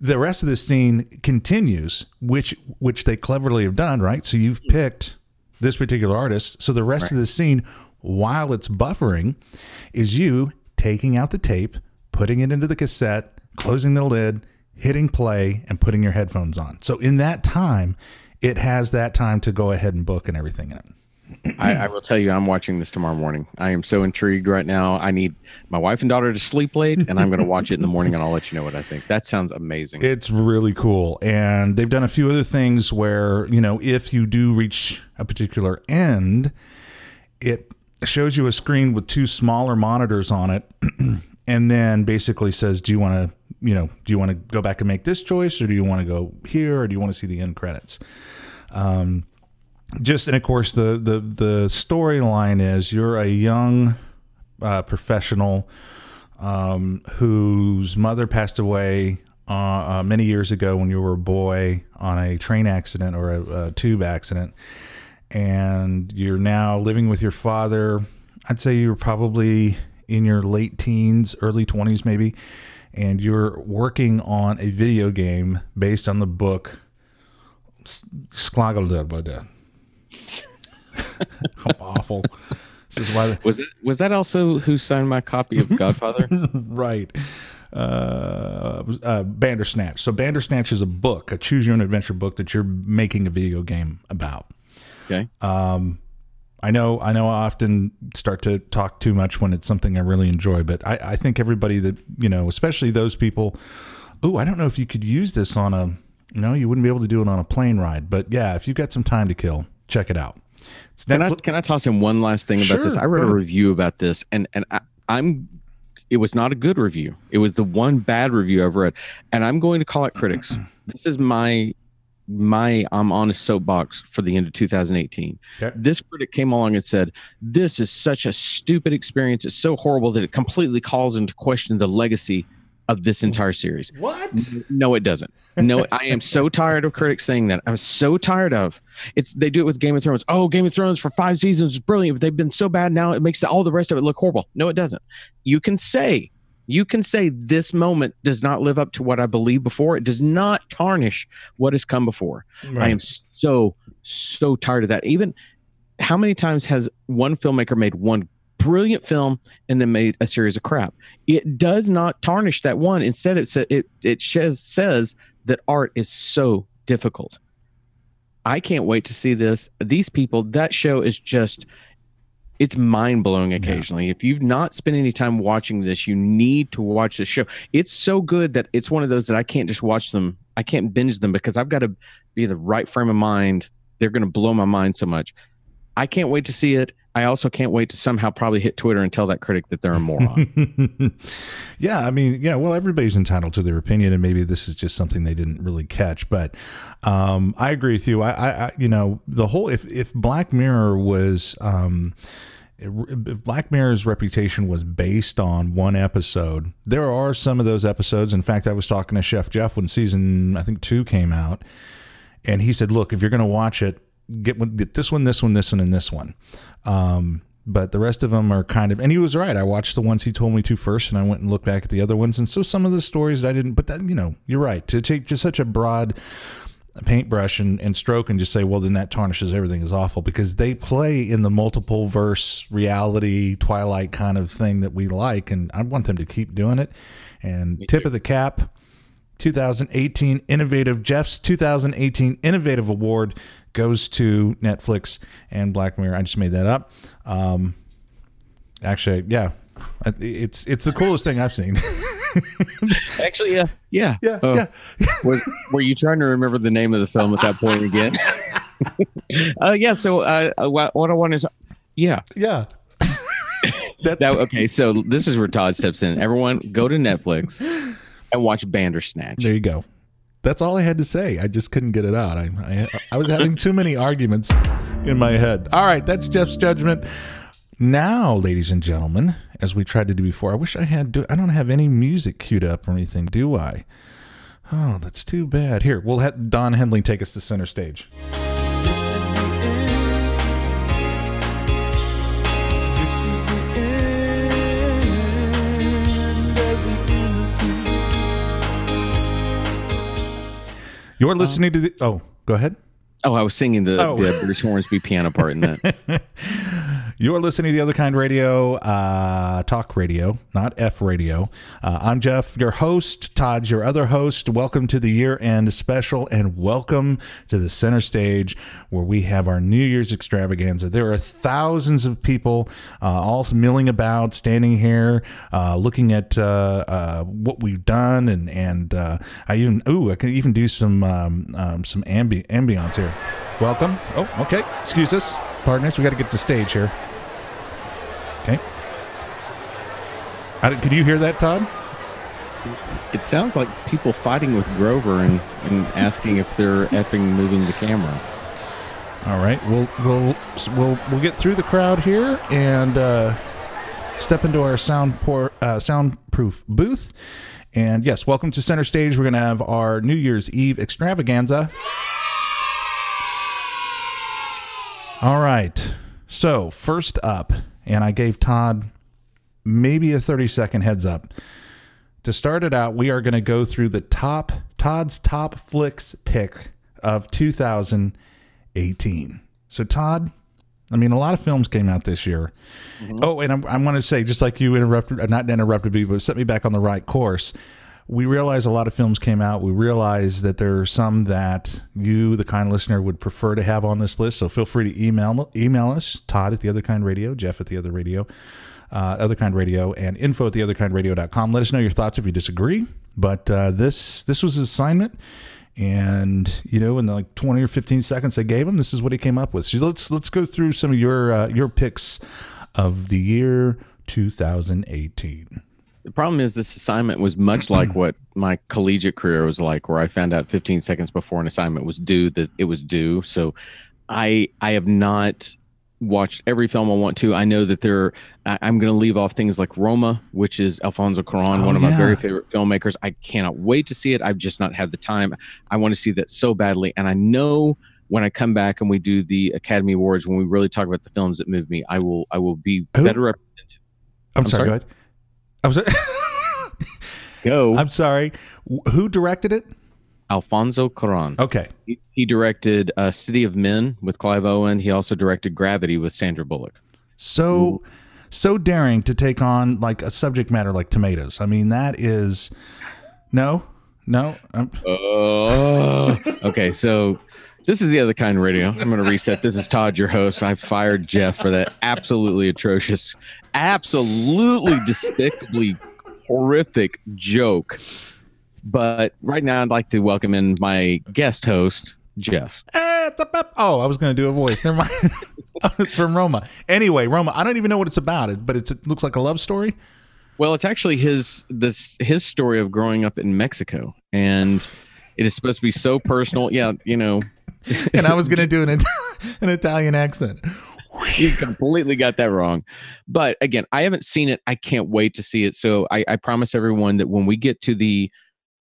the rest of the scene continues, which which they cleverly have done, right? So you've picked this particular artist. So the rest of the scene, while it's buffering, is you taking out the tape, putting it into the cassette, closing the lid, hitting play, and putting your headphones on. So in that time, it has that time to go ahead and book and everything in it. I, I will tell you, I'm watching this tomorrow morning. I am so intrigued right now. I need my wife and daughter to sleep late, and I'm going to watch it in the morning, and I'll let you know what I think. That sounds amazing. It's really cool. And they've done a few other things where, you know, if you do reach a particular end, it shows you a screen with two smaller monitors on it and then basically says, do you want to, you know, do you want to go back and make this choice or do you want to go here or do you want to see the end credits? Um, just and of course the the the storyline is you're a young uh, professional um, whose mother passed away uh, uh, many years ago when you were a boy on a train accident or a, a tube accident, and you're now living with your father. I'd say you're probably in your late teens, early 20s, maybe, and you're working on a video game based on the book Sklagalda. Awful. This is why. was it was that also who signed my copy of Godfather? right. Uh, uh, Bandersnatch. So Bandersnatch is a book, a choose your own adventure book that you're making a video game about. okay. I know, I know. I often start to talk too much when it's something I really enjoy, but I, I think everybody that you know, especially those people. Oh, I don't know if you could use this on a. No, you wouldn't be able to do it on a plane ride, but yeah, if you've got some time to kill, check it out. It's Can I can I toss in one last thing about this? I read a review about this, and and I, I'm. It was not a good review. It was the one bad review I've read, and I'm going to call it critics. this is my my I'm on a soapbox for the end of 2018. Okay. This critic came along and said, "This is such a stupid experience. It's so horrible that it completely calls into question the legacy of this entire series." What? No, it doesn't. No, I am so tired of critics saying that. I'm so tired of it's. They do it with Game of Thrones. Oh, Game of Thrones for five seasons is brilliant, but they've been so bad now it makes all the rest of it look horrible. No, it doesn't. You can say, you can say this moment does not live up to what I believe before. It does not tarnish what has come before. I am so so tired of that. Even how many times has one filmmaker made one brilliant film and then made a series of crap? It does not tarnish that one. Instead, it sa- it it says says that art is so difficult. I can't wait to see this. These people, that show is just it's mind blowing occasionally. If you've not spent any time watching this, you need to watch this show. It's so good that it's one of those that I can't just watch them. I can't binge them because I've got to be the right frame of mind. They're going to blow my mind so much. I can't wait to see it. I also can't wait to somehow probably hit Twitter and tell that critic that they're a moron. yeah, I mean, yeah, well, everybody's entitled to their opinion, and maybe this is just something they didn't really catch. But um, I agree with you. I, I, I, you know, the whole if if Black Mirror was. Um, Black Mirror's reputation was based on one episode. There are some of those episodes. In fact, I was talking to Chef Jeff when season I think two came out, and he said, "Look, if you're going to watch it, get get this one, this one, this one, and this one." Um, but the rest of them are kind of, and he was right. I watched the ones he told me to first, and I went and looked back at the other ones, and so some of the stories I didn't. But that, you know, you're right to take just such a broad paintbrush and, and stroke and just say, well, then that tarnishes everything is awful because they play in the multiple verse reality Twilight kind of thing that we like, and I want them to keep doing it. And tip of the cap, 2018 innovative Jeff's 2018 innovative award goes to Netflix and Black Mirror. I just made that up. Um, actually, yeah, it's it's the coolest thing I've seen. Actually, yeah, yeah, yeah, Oh, yeah. was, were you trying to remember the name of the film at that point again? uh, yeah. So uh, uh, what, what I want is, yeah. Yeah. That's That, okay, so this is where Todd steps in. Everyone, go to Netflix and watch Bandersnatch. there you go. That's all I had to say. I just couldn't get it out. I I, I was having too many arguments in my head. All right, that's Jeff's judgment. Now, ladies and gentlemen, as we tried to do before, I wish I had. Do, I don't have any music queued up or anything, do I? Oh, that's too bad. Here, we'll have Don Henley take us to center stage. You're listening to the. Oh, go ahead. Oh, I was singing the, Oh. the Bruce Hornsby piano part in that. You're listening to the other kind radio, uh, talk radio, not F radio. Uh, I'm Jeff, your host. Todd's your other host. Welcome to the year end special and welcome to the center stage where we have our New Year's extravaganza. There are thousands of people uh, all milling about, standing here, uh, looking at uh, uh, what we've done. And, and I even, ooh, I can even do some, um, um, some ambi- ambiance here. Welcome. Oh, okay. Excuse us, partners. We got to get to stage here. Okay. I, can you hear that, Todd? It sounds like people fighting with Grover and, and asking if they're effing moving the camera. All right. We'll we'll we'll we'll get through the crowd here and uh, step into our sound pour, uh, soundproof booth. And yes, welcome to center stage. We're gonna have our New Year's Eve extravaganza. All right. So first up, and I gave Todd maybe a 30 second heads up. To start it out, we are going to go through the top Todd's top flicks pick of 2018. So Todd, I mean, a lot of films came out this year. Oh, and I'm, I'm going to say, just like you interrupted, uh, not interrupted me, but set me back on the right course. We realize a lot of films came out. We realize that there are some that you, the kind listener, would prefer to have on this list. So feel free to email email us, Todd at the Other Kind Radio, Jeff at the Other Radio, uh, Other Kind Radio, and info at the Other Kind Radio.com. Let us know your thoughts if you disagree. But uh, this this was his assignment, and you know, in the like twenty or fifteen seconds they gave him, this is what he came up with. So let's let's go through some of your uh, your picks of the year 2018. The problem is this assignment was much like what my collegiate career was like, where I found out 15 seconds before an assignment was due that it was due. So I I have not watched every film I want to. I know that there. I, I'm going to leave off things like Roma, which is Alfonso Cuarón, Oh, one of my very favorite filmmakers. I cannot wait to see it. I've just not had the time. I want to see that so badly, and I know when I come back and we do the Academy Awards, when we really talk about the films that move me, I will I will be Who? better represented. I'm, I'm sorry, sorry? Go ahead. I'm sorry. Go I'm sorry. Who directed it? Alfonso Cuarón. Okay. He, he directed uh, City of Men with Clive Owen. He also directed Gravity with Sandra Bullock. So so daring to take on like a subject matter like tomatoes. I mean, that is no, no. Oh, okay. So this is the other kind of radio. I'm going to reset. This is Todd, your host. I fired Jeff for that absolutely atrocious, absolutely despicably horrific joke. But right now, I'd like to welcome in my guest host, Jeff. eh, oh, I was going to do a voice. Never mind. From Roma. Anyway, Roma. I don't even know what it's about. But it's, it looks like a love story. Well, it's actually his this his story of growing up in Mexico, and it is supposed to be so personal. Yeah, you know, And I was going to do an an Italian accent. You completely got that wrong. But again, I haven't seen it. I can't wait to see it. So I, I promise everyone that when we get to the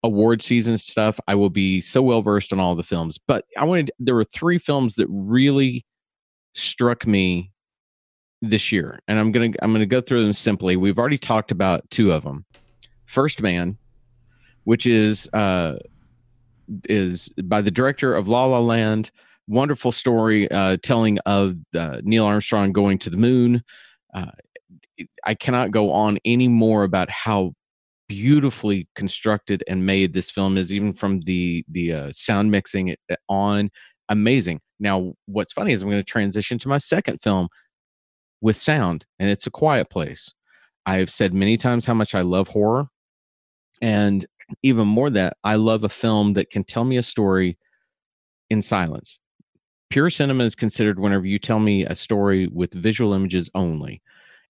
award season stuff, I will be so well versed on all the films. But I wanted there were three films that really struck me this year, and I'm gonna I'm gonna go through them simply. We've already talked about two of them. First Man, which is uh, is by the director of La La Land wonderful story uh, telling of uh, Neil Armstrong going to the moon. Uh, I cannot go on any more about how beautifully constructed and made this film is, even from the the uh, sound mixing uh, on. Amazing. Now, what's funny is I'm going to transition to my second film with sound, and it's A Quiet Place. I've said many times how much I love horror, and even more that I love a film that can tell me a story in silence pure cinema is considered whenever you tell me a story with visual images only.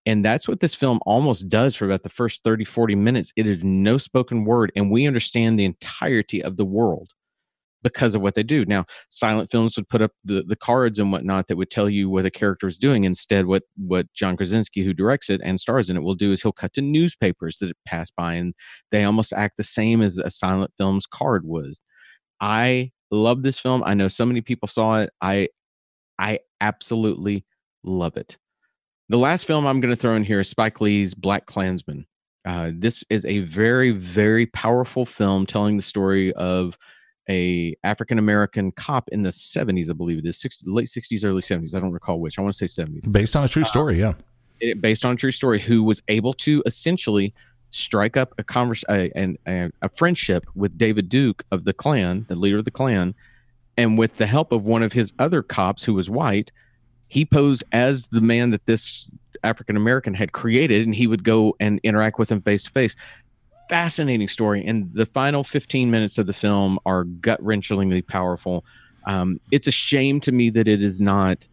And that's what this film almost does for about the first 30 40 minutes. It is no spoken word and we understand the entirety of the world because of what they do. Now silent films would put up the, the cards and whatnot that would tell you what a character is doing. Instead what what john krasinski who directs it and stars in it will do is he'll cut to newspapers that pass by and they almost act the same as a silent film's card was. I love this film. I know so many people saw it. I i absolutely love it. The last film i'm going to throw in here is spike lee's black klansman. Uh, this is a very very powerful film telling the story of a african american cop in the 70s i believe it is 60, late 60s early 70s i don't recall which. I want to say 70s Based on a true story. Yeah. it, based on a true story, who was able to essentially strike up a convers a, an- a, a friendship with David Duke of the Klan, the leader of the Klan, and with the help of one of his other cops who was white, he posed as the man that this African American had created, and he would go and interact with him face to face. Fascinating story, and the final 15 minutes of the film are gut wrenchingly powerful. Um, it's a shame to me that it is not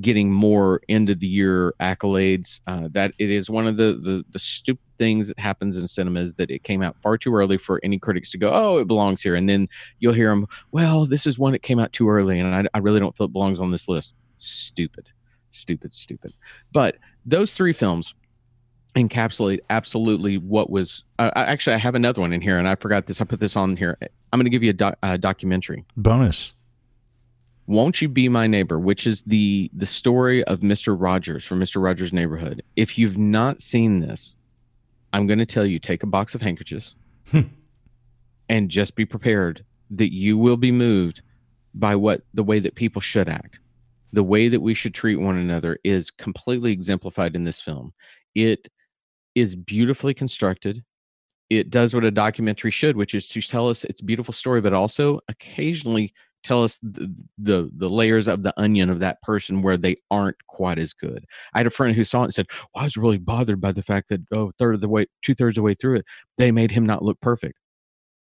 getting more end of the year accolades. Uh, that it is one of the, the the stupid things that happens in cinema is that it came out far too early for any critics to go, oh, it belongs here, and then you'll hear them, well, this is one that came out too early, and I, I really don't feel it belongs on this list. Stupid, stupid, stupid. But those three films encapsulate absolutely what was. Uh, actually, I have another one in here, and I forgot this. I put this on here. I'm going to give you a, doc, a documentary Bonus. Won't you be my neighbor which is the the story of mr rogers from mr rogers neighborhood. If you've not seen this i'm going to tell you take a box of handkerchiefs and just be prepared that you will be moved by what the way that people should act. The way that we should treat one another is completely exemplified in this film. It is beautifully constructed. It does what a documentary should which is to tell us its beautiful story but also occasionally tell us the, the the layers of the onion of that person where they aren't quite as good. I had a friend who saw it and said, well, "I was really bothered by the fact that oh, third of the way, two thirds of the way through it, they made him not look perfect."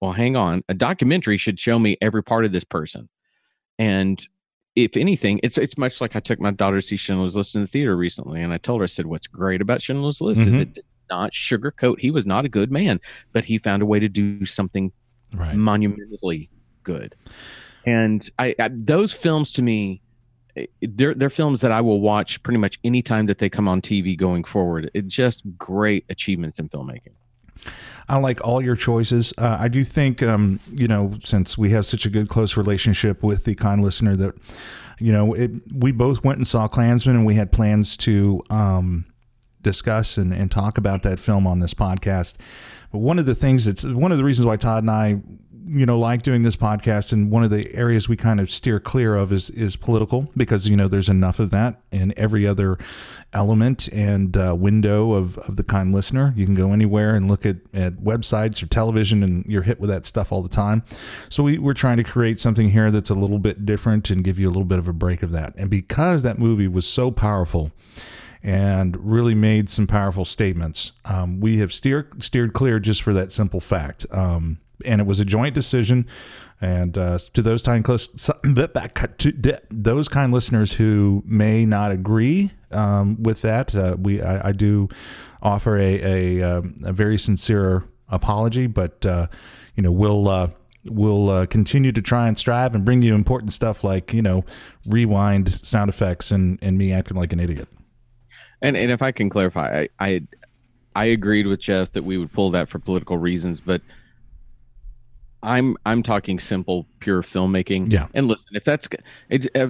well, hang on. A documentary should show me every part of this person. And if anything, it's it's much like I took my daughter to see Schindler's List in the theater recently, and I told her, I said, "What's great about Schindler's List is Mhm. it did not sugarcoat. He was not a good man, but he found a way to do something Right. monumentally good. And I, I those films to me, eh, they're they're films that I will watch pretty much anytime that they come on TV going forward. It's just great achievements in filmmaking. I like all your choices. Uh, I do think, um, you know, since we have such a good close relationship with the kind listener, that you know, it, we both went and saw Klansman, and we had plans to um, discuss and, and talk about that film on this podcast. But one of the things that's one of the reasons why Todd and I, you know, like doing this podcast, and one of the areas we kind of steer clear of is is political because you know there's enough of that in every other element and uh, window of, of the kind listener. You can go anywhere and look at, at websites or television, and you're hit with that stuff all the time. So we, we're trying to create something here that's a little bit different and give you a little bit of a break of that. And because that movie was so powerful and really made some powerful statements, um, we have steer, steered clear just for that simple fact. Um, and it was a joint decision. And uh, to those kind close, to those kind listeners who may not agree um, with that, uh, we I, I do offer a a, um, a very sincere apology, but uh, you know we'll. Uh, We'll uh, continue to try and strive and bring you important stuff like you know rewind sound effects and, and me acting like an idiot. And and if I can clarify, I, I I agreed with Jeff that we would pull that for political reasons, but I'm I'm talking simple, pure filmmaking. Yeah. And listen, if that's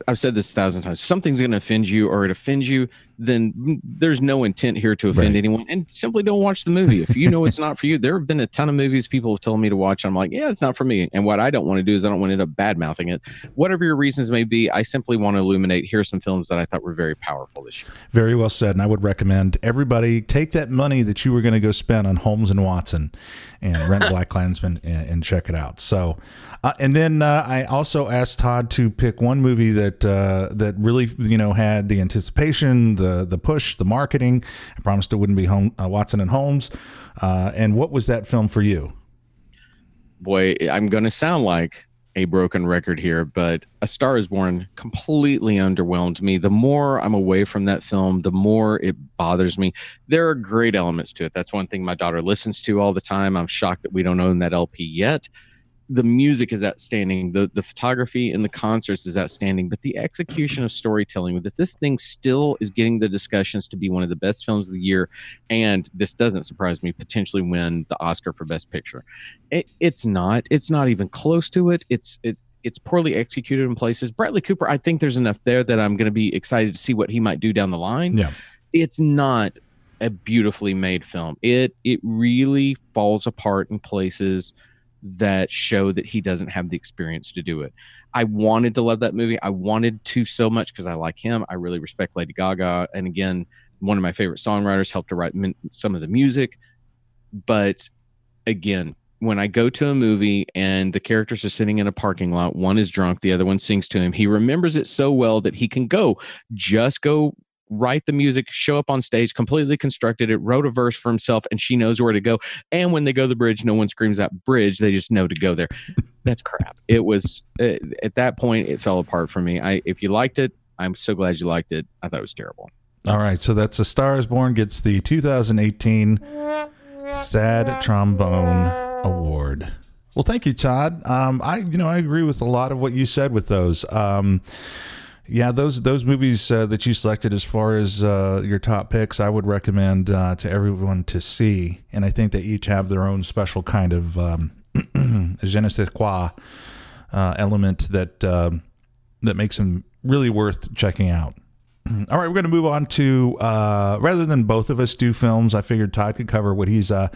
I've said this a thousand times, something's going to offend you or it offends you, then there's no intent here to offend Right. anyone, and simply don't watch the movie. If you know it's not for you, there have been a ton of movies people have told me to watch. I'm like, yeah, it's not for me. And what I don't want to do is I don't want to end up bad mouthing it. Whatever your reasons may be, I simply want to illuminate. Here are some films that I thought were very powerful this year. Very well said. And I would recommend everybody take that money that you were going to go spend on Holmes and Watson and rent Black Klansman and, and check it out. So, uh, and then uh, I also asked Todd to pick one movie that uh, that really you know had the anticipation, the the push, the marketing. I promised it wouldn't be home, uh, Watson and Holmes. Uh, and what was that film for you? boy, I'm going to sound like a broken record here, but A Star is Born completely underwhelmed me. The more I'm away from that film, the more it bothers me. There are great elements to it. That's one thing my daughter listens to all the time. I'm shocked that we don't own that LP yet. The music is outstanding. The the photography and the concerts is outstanding, but the execution of storytelling with it, this thing still is getting the discussions to be one of the best films of the year. And this doesn't surprise me, potentially win the Oscar for Best Picture it, it's not it's not even close to it it's it it's poorly executed in places bradley cooper i think there's enough there that i'm going to be excited to see what he might do down the line Yeah. it's not a beautifully made film it it really falls apart in places that show that he doesn't have the experience to do it. I wanted to love that movie. I wanted to so much because i like him. I really respect lady gaga. And again one of my favorite songwriters helped to write some of the music. But again when I go to a movie and the characters are sitting in a parking lot, one is drunk, the other one sings to him. He remembers it so well that he can go, just go write the music, show up on stage, completely constructed it, wrote a verse for himself, and she knows where to go. And when they go to the bridge, no one screams out bridge. They just know to go there. That's crap. It was uh, at that point, it fell apart for me. I if you liked it, I'm so glad you liked it. I thought it was terrible. All right, so that's A Star is Born gets the 2018 Sad Trombone Award. Well, thank you, Todd. Um, I, you know, I agree with a lot of what you said with those. Um, yeah, those those movies uh, that you selected as far as uh, your top picks, I would recommend uh, to everyone to see, and I think they each have their own special kind of um, je ne sais quoi uh, element that um that makes them really worth checking out. All right, we're going to move on to uh, rather than both of us do films, I figured Todd could cover what he's uh,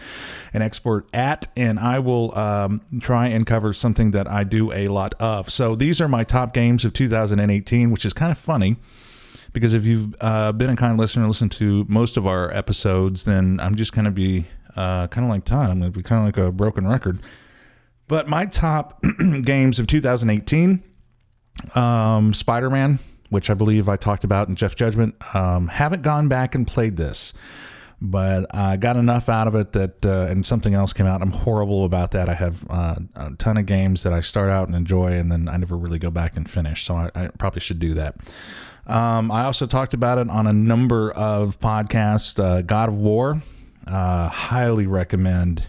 an expert at, and I will um, try and cover something that I do a lot of. So these are my top games of 2018, which is kind of funny because if you've uh, been a kind listener and listened to most of our episodes, then I'm just going to be uh, kind of like Todd. I'm going to be kind of like a broken record. But my top games of 2018 um, Spider Man, which I believe I talked about in Jeff Judgment. Um, haven't gone back and played this, but I got enough out of it that, uh, and something else came out. I'm horrible about that. I have uh, a ton of games that I start out and enjoy, and then I never really go back and finish. So I, I probably should do that. Um, I also talked about it on a number of podcasts. Uh, God of War, uh, highly recommend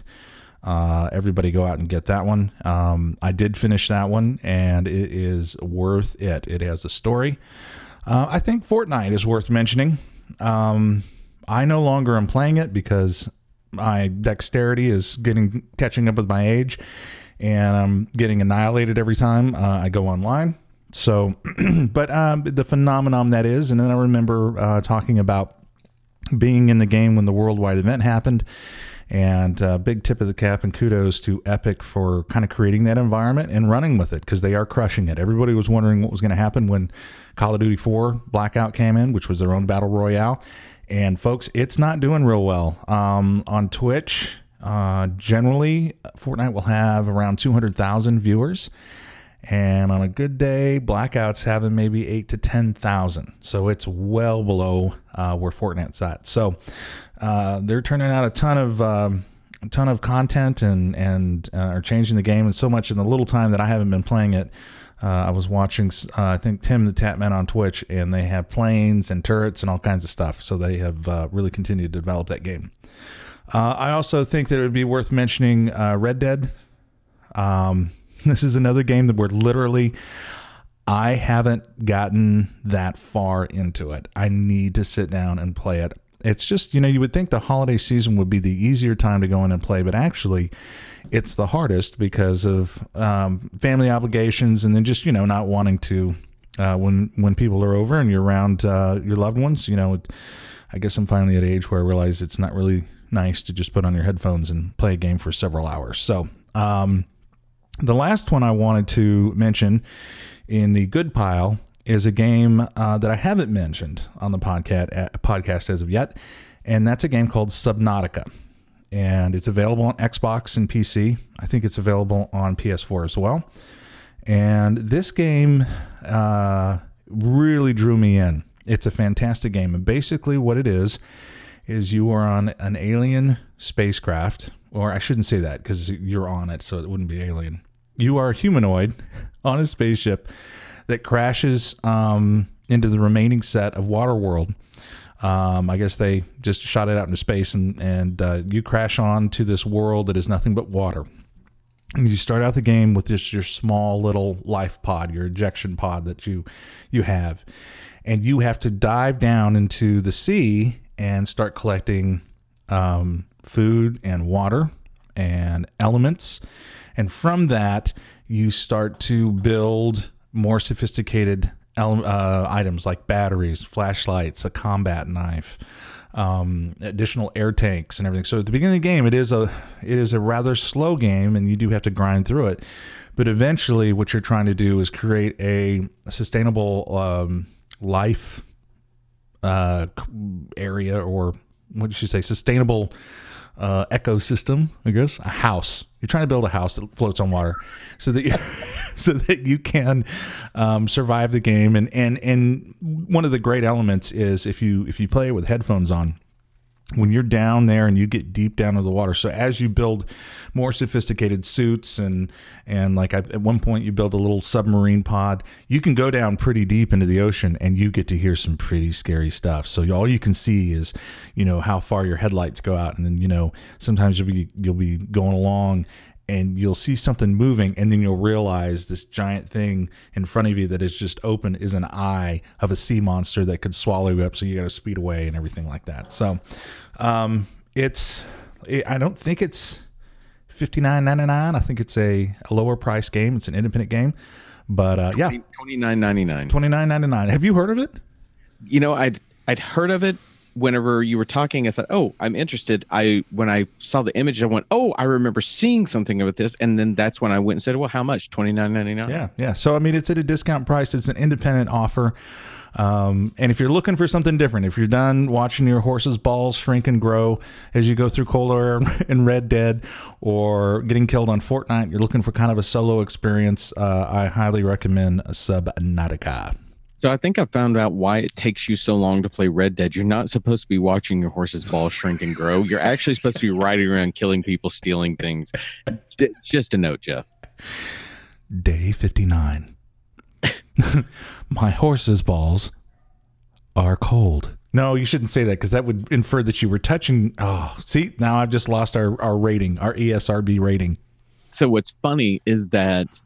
uh, everybody go out and get that one. Um, I did finish that one, and it is worth it. It has a story. Uh, I think Fortnite is worth mentioning. Um, I no longer am playing it because my dexterity is getting catching up with my age, and I'm getting annihilated every time uh, I go online. So, but um, the phenomenon that is, and then I remember uh, talking about being in the game when the worldwide event happened. And uh, big tip of the cap and kudos to Epic for kind of creating that environment and running with it because they are crushing it. Everybody was wondering what was going to happen when Call of Duty 4 Blackout came in, which was their own battle royale. And folks, it's not doing real well. Um, on Twitch, uh, generally, Fortnite will have around 200,000 viewers. And on a good day, Blackout's having maybe eight to 10,000. So it's well below uh, where Fortnite's at. So uh, they're turning out a ton of. Um, a ton of content and and uh, are changing the game and so much in the little time that I haven't been playing it. Uh, I was watching, uh, I think Tim the Tatman on Twitch, and they have planes and turrets and all kinds of stuff. So they have uh, really continued to develop that game. I also think that it would be worth mentioning Red Dead. Um, this is another game that we're literally. I haven't gotten that far into it. I need to sit down and play it. It's just, you know, you would think the holiday season would be the easier time to go in and play, but actually, it's the hardest because of um, family obligations and then just, you know, not wanting to, uh, when when people are over and you're around uh, your loved ones, you know, I guess I'm finally at age where I realize it's not really nice to just put on your headphones and play a game for several hours. So, um, the last one I wanted to mention in the good pile is a game uh, that I haven't mentioned on the podcast podcast as of yet, and that's a game called Subnautica, and it's available on Xbox and PC. I think it's available on PS4 as well. And this game uh, really drew me in. It's a fantastic game, and basically what it is is you are on an alien spacecraft, or I shouldn't say that because you're on it, so it wouldn't be alien. You are a humanoid on a spaceship that crashes um, into the remaining set of Waterworld. Um, I guess they just shot it out into space, and and uh, you crash on to this world that is nothing but water. And you start out the game with just your small little life pod, your ejection pod that you you have, and you have to dive down into the sea and start collecting um, food and water and elements, and from that you start to build more sophisticated uh, items like batteries, flashlights, a combat knife, um, additional air tanks, and everything. So at the beginning of the game, it is a it is a rather slow game, and you do have to grind through it. But eventually, what you're trying to do is create a sustainable um, life uh, area, or what did you say, sustainable uh, ecosystem, I guess, a house. You're trying to build a house that floats on water, so that you, so that you can um, survive the game. And and and one of the great elements is if you if you play it with headphones on, when you're down there and you get deep down into the water. So as you build more sophisticated suits and and like I, at one point you build a little submarine pod, you can go down pretty deep into the ocean and you get to hear some pretty scary stuff. So all you can see is, you know, how far your headlights go out, and then you know sometimes you'll be you'll be going along and you'll see something moving and then you'll realize this giant thing in front of you that is just open is an eye of a sea monster that could swallow you up so you got to speed away and everything like that. So um, it's it, i don't think it's 59.99 i think it's a, a lower price game. It's an independent game. But uh, yeah. Twenty nine ninety nine. 29.99 have you heard of it? You know, I'd I'd heard of it whenever you were talking. I thought, oh, I'm interested. I when I saw the image, I went, oh, I remember seeing something about this, and then that's when I went and said, well, how much? Twenty nine ninety nine. Yeah, yeah. So I mean, it's at a discount price. It's an independent offer. Um, and if you're looking for something different, if you're done watching your horse's balls shrink and grow as you go through Colter and Red Dead, or getting killed on Fortnite, you're looking for kind of a solo experience. Uh, I highly recommend Subnautica. So I think I found out why it takes you so long to play Red Dead. You're not supposed to be watching your horse's balls shrink and grow. You're actually supposed to be riding around killing people, stealing things. D- Just a note, Jeff. Day 59. My horse's balls are cold. No, you shouldn't say that because that would infer that you were touching. Oh, see, now I've just lost our, our rating, our ESRB rating. So what's funny is that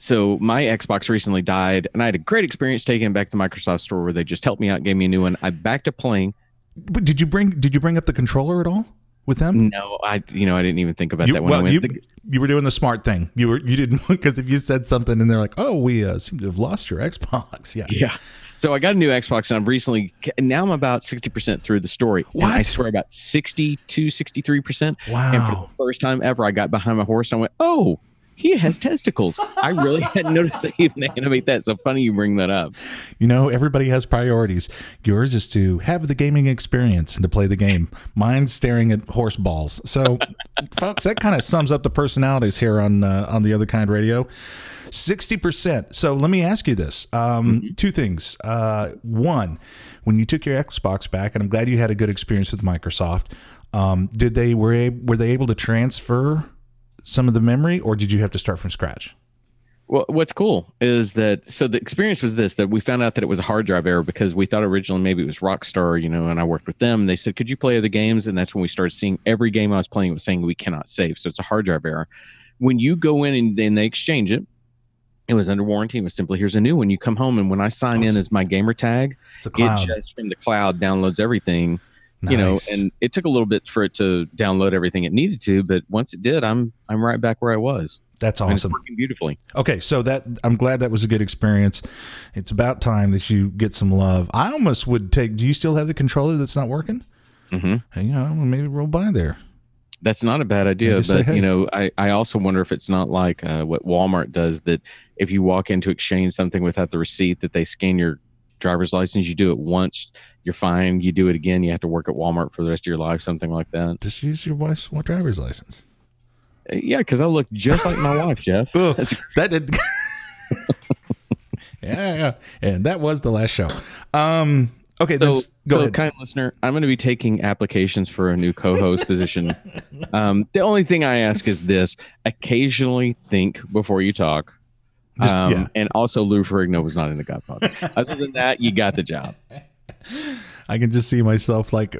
so my Xbox recently died, and I had a great experience taking it back to the Microsoft store where they just helped me out, gave me a new one. I back to playing. But did you bring did you bring up the controller at all with them? No, I you know I didn't even think about You, that when I well, went. you, the- you were doing the smart thing. You were you didn't because if you said something and they're like, "Oh, we uh, seem to have lost your Xbox." Yeah. Yeah. So I got a new Xbox and I'm recently now I'm about 60% through the story. And I swear about 62, 63%. And for the Wow. first time ever, I got behind my horse and I went, oh, he has testicles. I really hadn't noticed they even animate that. So funny you bring that up. You know, everybody has priorities. Yours is to have the gaming experience and to play the game. Mine's staring at horse balls. So, folks, that kind of sums up the personalities here on uh, on the other kind radio. Sixty percent. So let me ask you this: um, two things. Uh, one, when you took your Xbox back, and I'm glad you had a good experience with Microsoft. Um, did they were were they able to transfer some of the memory, or did you have to start from scratch? Well, what's cool is that so the experience was this that we found out that it was a hard drive error because we thought originally maybe it was Rockstar, you know, and I worked with them. They said, Could you play other games? And that's when we started seeing every game I was playing was saying we cannot save. So it's a hard drive error. When you go in and, and they exchange it, it was under warranty. It was simply here's a new one. You come home and when I sign in as my gamer tag, It's a cloud. it just from the cloud downloads everything. You know, and it took a little bit for it to download everything it needed to, but once it did, I'm I'm right back where I was. that's awesome. working beautifully. Okay, so that I'm glad that was a good experience. It's about time that you get some love. I almost would take. Do you still have the controller that's not working? Mm-hmm. You know, maybe roll by there. That's not a bad idea, just say, but hey. you know, I, I also wonder if it's not like uh, what Walmart does that if you walk in to exchange something without the receipt, that they scan your driver's license. You do it once, you're fine. You do it again, you have to work at Walmart for the rest of your life, something like that. Just use your wife's driver's license. Uh, Yeah, because I look just like my wife, Jeff. That's- that did. yeah, yeah, and that was the last show. Um. Okay, So, then go so ahead. kind listener, I'm going to be taking applications for a new co-host position. Um, the only thing I ask is this: occasionally think before you talk. Um, yeah. And also, Lou Ferrigno was not in the Godfather. Other than that, you got the job. I can just see myself like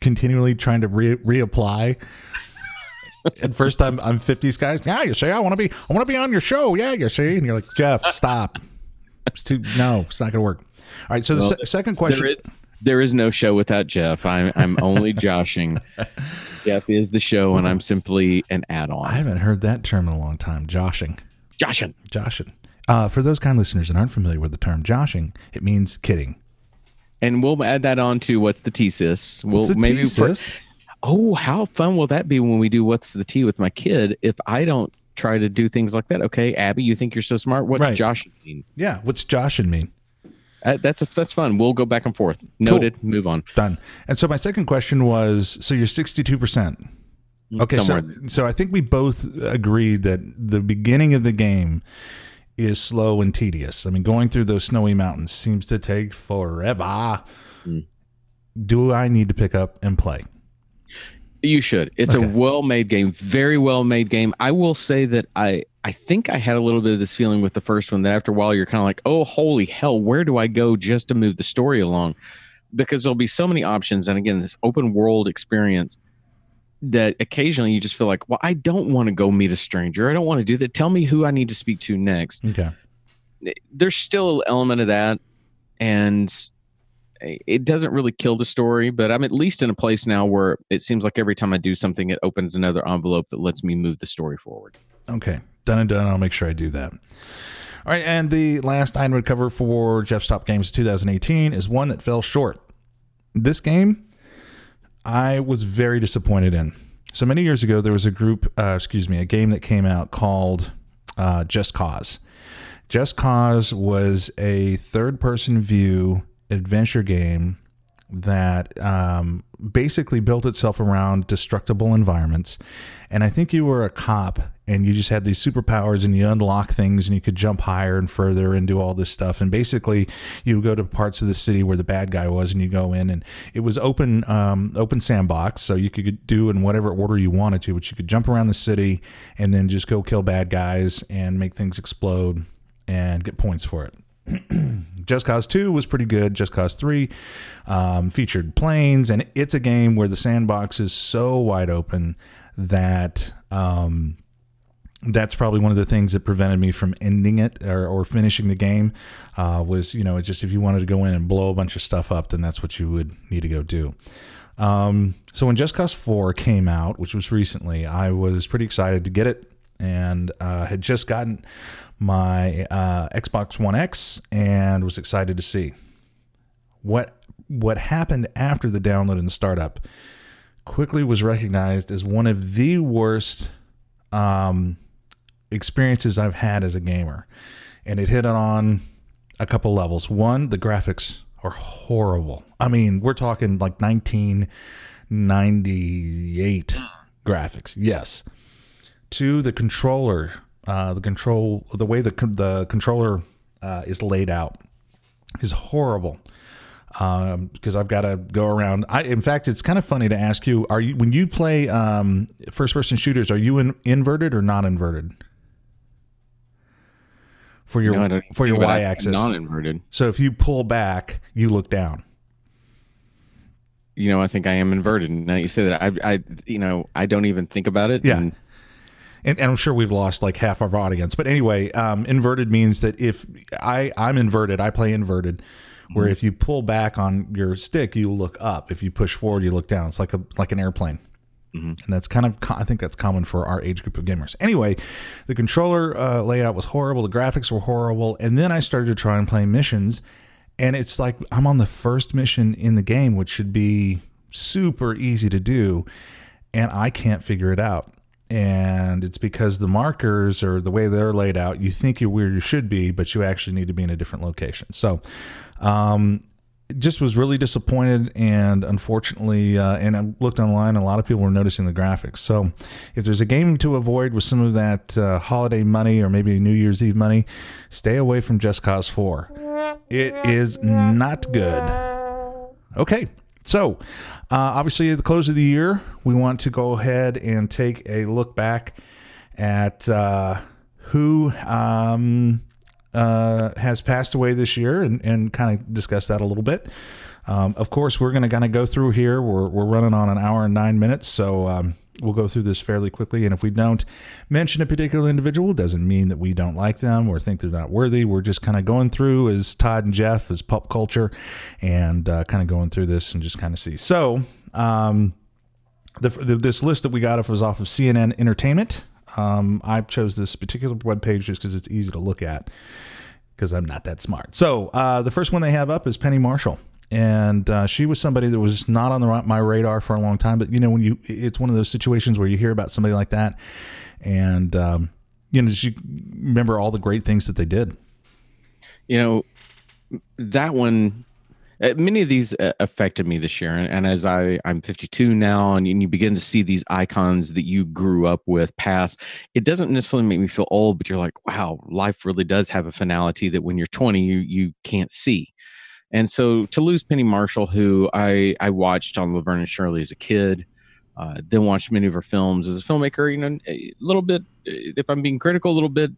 continually trying to re- reapply. At first, I'm I'm 50s guys. Yeah, you see, I want to be I want to be on your show. Yeah, you see, and you're like Jeff, stop. It's too no, it's not going to work. All right, so the se- second question. There is, there is no show without Jeff. I'm I'm only joshing. Jeff is the show, and I'm simply an add-on. I haven't heard that term in a long time. Joshing, Joshing. joshing. Uh, for those kind listeners that aren't familiar with the term joshing, it means kidding. And we'll add that on to what's the thesis. We'll What's the maybe T, put- oh, how fun will that be when we do what's the tea with my kid? If I don't try to do things like that, okay, Abby, you think you're so smart. What's Right. joshing mean? Yeah, what's joshing mean? Uh, that's that's fun. We'll go back and forth. Noted. Move on. Done. And so my second question was, so you're 62%. Okay, so, Somewhere so I think we both agreed that the beginning of the game is slow and tedious. I mean, going through those snowy mountains seems to take forever. Hmm. Do I need to pick up and play? You should. It's Okay. a well-made game, very well-made game. I will say that I I think I had a little bit of this feeling with the first one that after a while you're kind of like, "Oh, holy hell, where do I go just to move the story along?" Because there'll be so many options and again, this open world experience that occasionally you just feel like, "Well, I don't want to go meet a stranger. I don't want to do that. Tell me who I need to speak to next." Okay. Eh, there's still an element of that and eh, it doesn't really kill the story but i'm at least in a place now where it seems like every time i do something it opens another envelope that lets me move the story forward Okay. Done and done. I'll make sure I do that. All right. And the last item to cover for Jeff's Top Games 2018 is one that fell short. This game, I was very disappointed in. So many years ago, there was a group, uh, excuse me, a game that came out called uh, Just Cause. Just Cause was a third person view adventure game that um, basically built itself around destructible environments. And I think you were a cop and you just had these superpowers and you unlock things and you could jump higher and further and do all this stuff. And basically, you go to parts of the city where the bad guy was, and you go in, and it was open um, open sandbox, so you could do in whatever order you wanted to, but you could jump around the city and then just go kill bad guys and make things explode and get points for it. Just Cause 2 was pretty good. Just Cause 3 um, featured planes, and it's a game where the sandbox is so wide open that um, that's probably one of the things that prevented me from ending it or, or finishing the game. Uh, was you know, it's just if you wanted to go in and blow a bunch of stuff up, then that's what you would need to go do. Um, so when Just Cause 4 came out, which was recently, I was pretty excited to get it and uh, had just gotten my uh, Xbox One X and was excited to see what what happened after the download and startup. Quickly was recognized as one of the worst um, experiences I've had as a gamer, and it hit on a couple levels. One, the graphics are horrible. I mean, we're talking like 1998 graphics. Yes. Two, the controller uh, the control, the way the the controller uh, is laid out, is horrible. Because um, I've got to go around. I, in fact, it's kind of funny to ask you: Are you when you play um, first-person shooters? Are you in, inverted or not inverted? For your No, for your think about it. y-axis, non-inverted. so if you pull back, you look down. You know, I think I am inverted. Now you say that, I, I, you know, I don't even think about it. Yeah. and and, and I'm sure we've lost like half of our audience. But anyway, um, inverted means that if I I'm inverted, I play inverted, where if you pull back on your stick, you look up. If you push forward, you look down. It's like a like an airplane. And that's kind of, I think that's common for our age group of gamers. Anyway, the controller uh, layout was horrible. The graphics were horrible. And then I started to try and play missions. And it's like I'm on the first mission in the game, which should be super easy to do. And I can't figure it out. And it's because the markers or the way they're laid out, you think you're where you should be, but you actually need to be in a different location. So, um, just was really disappointed and unfortunately uh, and i looked online a lot of people were noticing the graphics. So if there's a game to avoid with some of that uh, holiday money or maybe new year's eve money stay away from just cause 4 it is not good. Okay so uh, obviously at the close of the year we want to go ahead and take a look back at uh, who um, uh, has passed away this year and, and kind of discuss that a little bit. Um, of course, we're going to kind of go through here. We're, we're running on an hour and nine minutes, so um, we'll go through this fairly quickly. And if we don't mention a particular individual, doesn't mean that we don't like them or think they're not worthy. We're just kind of going through as Todd and Jeff as pop culture and uh, kind of going through this and just kind of see. So, um, the, the, this list that we got off was off of CNN Entertainment. Um, I chose this particular webpage just because it's easy to look at because I'm not that smart. So uh, the first one they have up is Penny Marshall. And uh, she was somebody that was not on the, my radar for a long time. But, you know, when you, it's one of those situations where you hear about somebody like that and, um, you know, you remember all the great things that they did. you know that one uh, many of these uh, affected me this year and, and as i i'm 52 now and, you begin to see these icons that you grew up with pass it doesn't necessarily make me feel old but you're like wow life really does have a finality that when you're 20 you you can't see and so to lose penny marshall who i i watched on laverne and shirley as a kid uh, then watched many of her films as a filmmaker you know a little bit if i'm being critical a little bit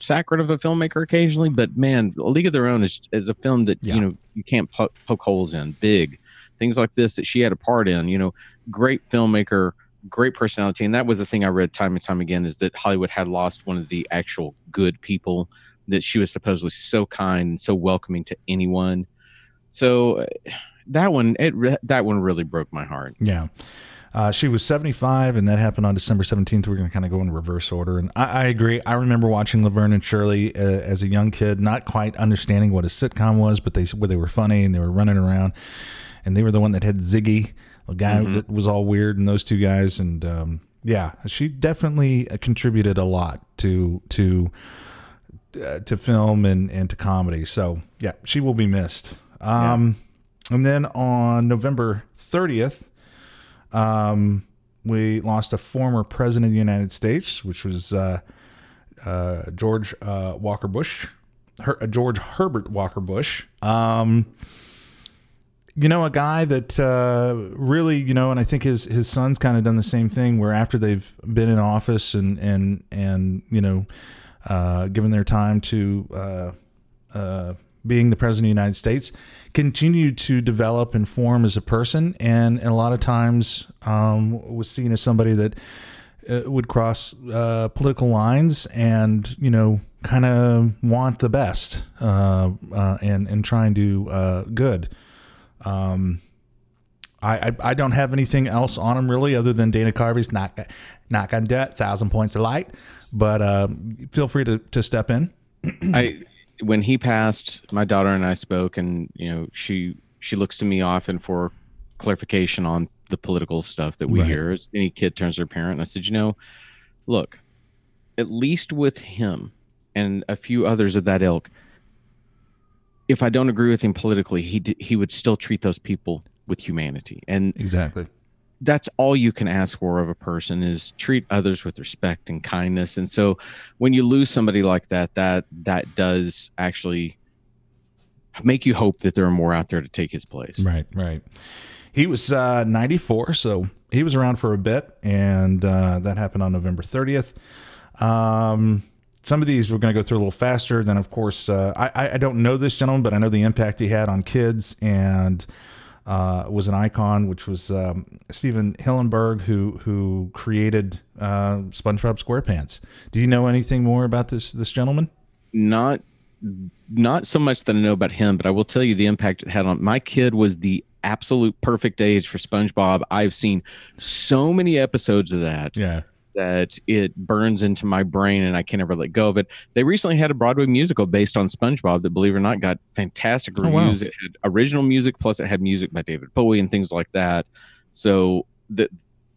saccharine of a filmmaker occasionally, but man, A League of Their Own is, is a film that Yeah. you know you can't po- poke holes in. Big things like this that she had a part in. You know, great filmmaker, great personality, and that was the thing I read time and time again is that Hollywood had lost one of the actual good people. That she was supposedly so kind and so welcoming to anyone. So that one, it re- that one really broke my heart. Yeah. Uh, she was 75, and that happened on December 17th. We're going to kind of go in reverse order. And I, I agree. I remember watching Laverne and Shirley uh, as a young kid, not quite understanding what a sitcom was, but they where they were funny and they were running around. And they were the one that had Ziggy, a guy that was all weird, and those two guys. And um, yeah, she definitely uh, contributed a lot to to uh, to film and, and to comedy. So yeah, she will be missed. Um, And then on November 30th, um, we lost a former president of the United States, which was uh, uh, George uh, Walker Bush, Her- uh, George Herbert Walker Bush. Um, you know, a guy that uh, really, you know, and I think his his son's kind of done the same thing, where after they've been in office and and and you know, uh, given their time to uh, uh, being the president of the United States, continue to develop and form as a person, and, and a lot of times um, was seen as somebody that uh, would cross uh, political lines and you know kind of want the best uh, uh, and and try and do uh, good. Um, I, I don't have anything else on him really other than Dana Carvey's knock knock on debt, thousand points of light. But uh, feel free to, to step in. I when he passed, my daughter and I spoke, and you know she she looks to me often for clarification on the political stuff that we Right. hear. Any kid turns to their parent, and I said, you know, look, at least with him and a few others of that ilk, if I don't agree with him politically, he d- he would still treat those people with humanity, and Exactly. That's all you can ask for of a person is treat others with respect and kindness and so when you lose somebody like that that that does actually make you hope that there are more out there to take his place Right, right. He was uh, 94, so he was around for a bit, and uh, that happened on November 30th. Um, some of these we're going to go through a little faster. Then, of course, uh, I- I, don't know this gentleman, but I know the impact he had on kids and uh, was an icon, which was um, Stephen Hillenburg, who who created uh, SpongeBob SquarePants. Do you know anything more about this this gentleman? not not so much that I know about him, but I will tell you the impact it had on my kid was the absolute perfect age for SpongeBob. I've seen so many episodes of that Yeah. That it burns into my brain and I can never let go of it. They recently had a Broadway musical based on SpongeBob that, believe it or not, got fantastic Oh, wow. reviews. It had original music, plus it had music by David Bowie and things like that. So that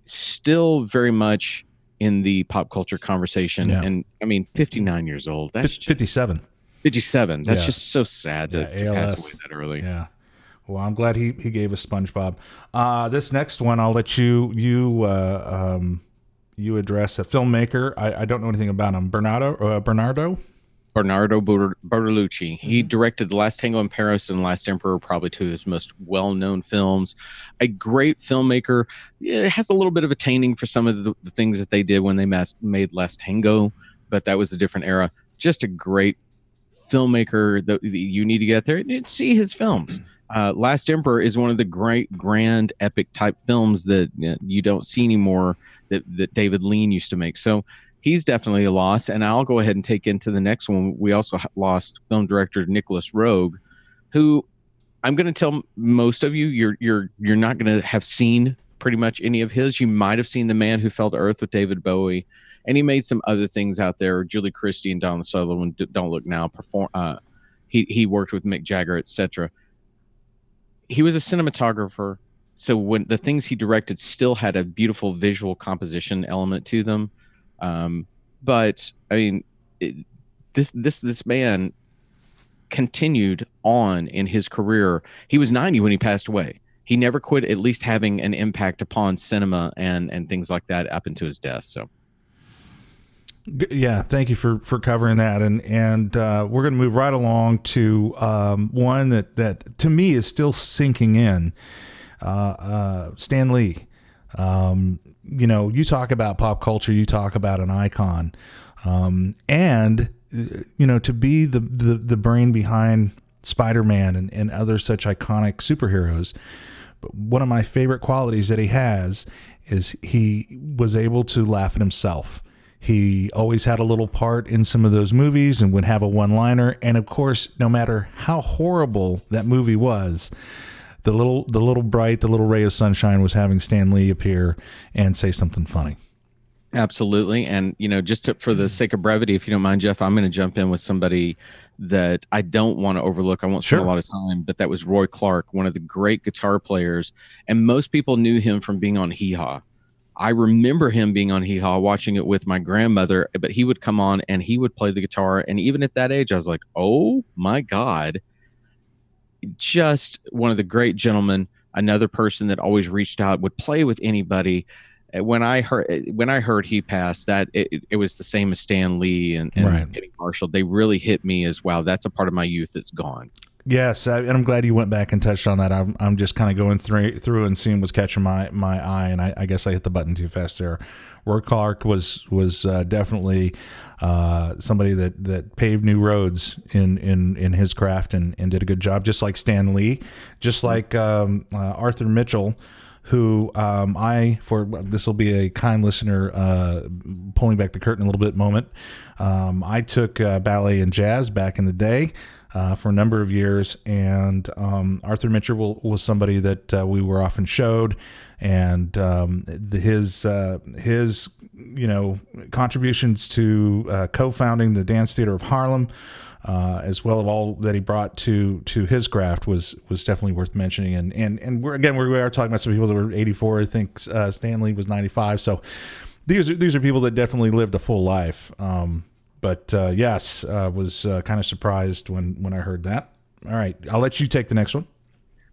still very much in the pop culture conversation. Yeah. And I mean, 59 years old. That's just 57. 57. That's Yeah. just so sad to, Yeah, to pass away that early. Yeah. Well, I'm glad he, he gave us SpongeBob. Uh, this next one, I'll let you you uh, um, you address a filmmaker. I, I don't know anything about him. Bernardo uh, Bernardo. Bernardo Ber- Bertolucci. He Mm-hmm. directed The Last Tango in Paris and Last Emperor, probably two of his most well-known films. A great filmmaker. It has a little bit of a tainting for some of the, the things that they did when they mas- made Last Tango, but that was a different era. Just a great filmmaker that you need to get there and see his films. Uh, Last Emperor is one of the great, grand, epic type films that you, know, you don't see anymore that, that David Lean used to make. So he's definitely a loss. And I'll go ahead and take into the next one. We also lost film director Nicolas Roeg, who I'm going to tell most of you you're you're you're not going to have seen pretty much any of his. You might have seen The Man Who Fell to Earth with David Bowie, and he made some other things out there. Julie Christie and Donald Sutherland. Don't look now. Perform. Uh, he he worked with Mick Jagger, etc. He was a cinematographer, so when the things he directed still had a beautiful visual composition element to them. Um, but I mean, it, this this this man continued on in his career. He was 90 when he passed away. He never quit at least having an impact upon cinema and and things like that up into his death. So Yeah, thank you for for covering that, and and uh, we're going to move right along to um, one that that to me is still sinking in. Uh, uh, Stan Lee. Um, you know, you talk about pop culture, you talk about an icon, um, and you know to be the the, the brain behind Spider Man and, and other such iconic superheroes. But one of my favorite qualities that he has is he was able to laugh at himself. He always had a little part in some of those movies and would have a one liner. And of course, no matter how horrible that movie was, the little the little bright, the little ray of sunshine was having Stan Lee appear and say something funny. Absolutely. And, you know, just to, for the sake of brevity, if you don't mind, Jeff, I'm going to jump in with somebody that I don't want to overlook. I won't spend Sure. a lot of time, but that was Roy Clark, one of the great guitar players. And most people knew him from being on Hee Haw. I remember him being on Hee Haw, watching it with my grandmother, but he would come on and he would play the guitar. And even at that age, I was like, oh my God. Just one of the great gentlemen, another person that always reached out, would play with anybody when I heard when I heard he passed, that it, it- was the same as Stan Lee and, and Right. Marshall. They really hit me as wow. That's a part of my youth that's gone. Yes, I, and I'm glad you went back and touched on that. I'm, I'm just kind of going through through and seeing what's catching my my eye, and I, I guess I hit the button too fast there. Ward Clark was was uh, definitely uh, somebody that, that paved new roads in, in, in his craft and, and did a good job, just like Stan Lee, just like um, uh, Arthur Mitchell, who um, I for this will be a kind listener uh, pulling back the curtain a little bit moment. Um, I took uh, ballet and jazz back in the day uh, for a number of years, and um, Arthur Mitchell was somebody that uh, we were often showed, and um, his uh, his you know contributions to uh, co-founding the Dance Theater of Harlem. Uh, as well of all that he brought to to his craft was was definitely worth mentioning. And and and we're again we are talking about some people that were 84 I think uh, Stan Lee was 95 so these are these are people that definitely lived a full life. Um, but uh, yes uh, was uh, kind of surprised when when I heard that all right I'll let you take the next one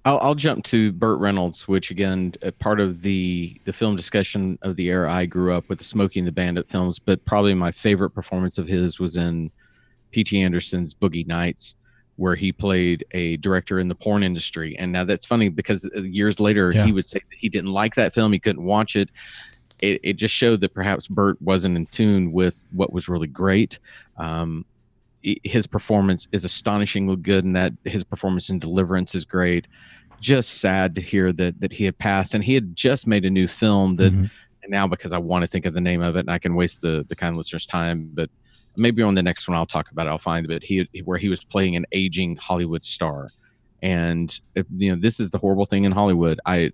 I'll, I'll jump to Burt Reynolds, which again, part of the the film discussion of the era I grew up with, the Smokey and the Bandit films. But probably my favorite performance of his was in P.T. Anderson's Boogie Nights, where he played a director in the porn industry. And now that's funny because uh, years later Yeah. he would say that he didn't like that film, he couldn't watch it. It, it just showed that perhaps Burt wasn't in tune with what was really great. Um, his performance is astonishingly good, and that his performance in Deliverance is great. Just sad to hear that that he had passed, and he had just made a new film that. Mhm. And now, because I want to think of the name of it, and I can waste the the kind listener's time, but maybe on the next one I'll talk about it. I'll find it. But he where he was playing an aging Hollywood star, and if, you know this is the horrible thing in Hollywood. I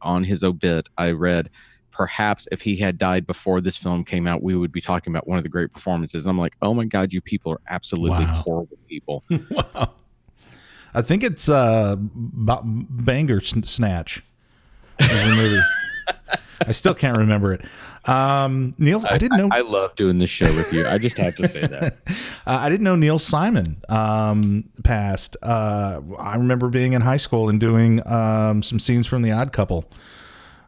on his obit I read perhaps if he had died before this film came out, we would be talking about one of the great performances. I'm like, oh my god, you people are absolutely Wow. horrible people. wow I think it's uh, B- Banger Sn- Snatch is the movie I still can't remember it um, Neil I, didn't know I love doing this show with you. I just have to say that. Uh, I didn't know Neil Simon um, passed. Uh, I remember being in high school and doing um, some scenes from The Odd Couple,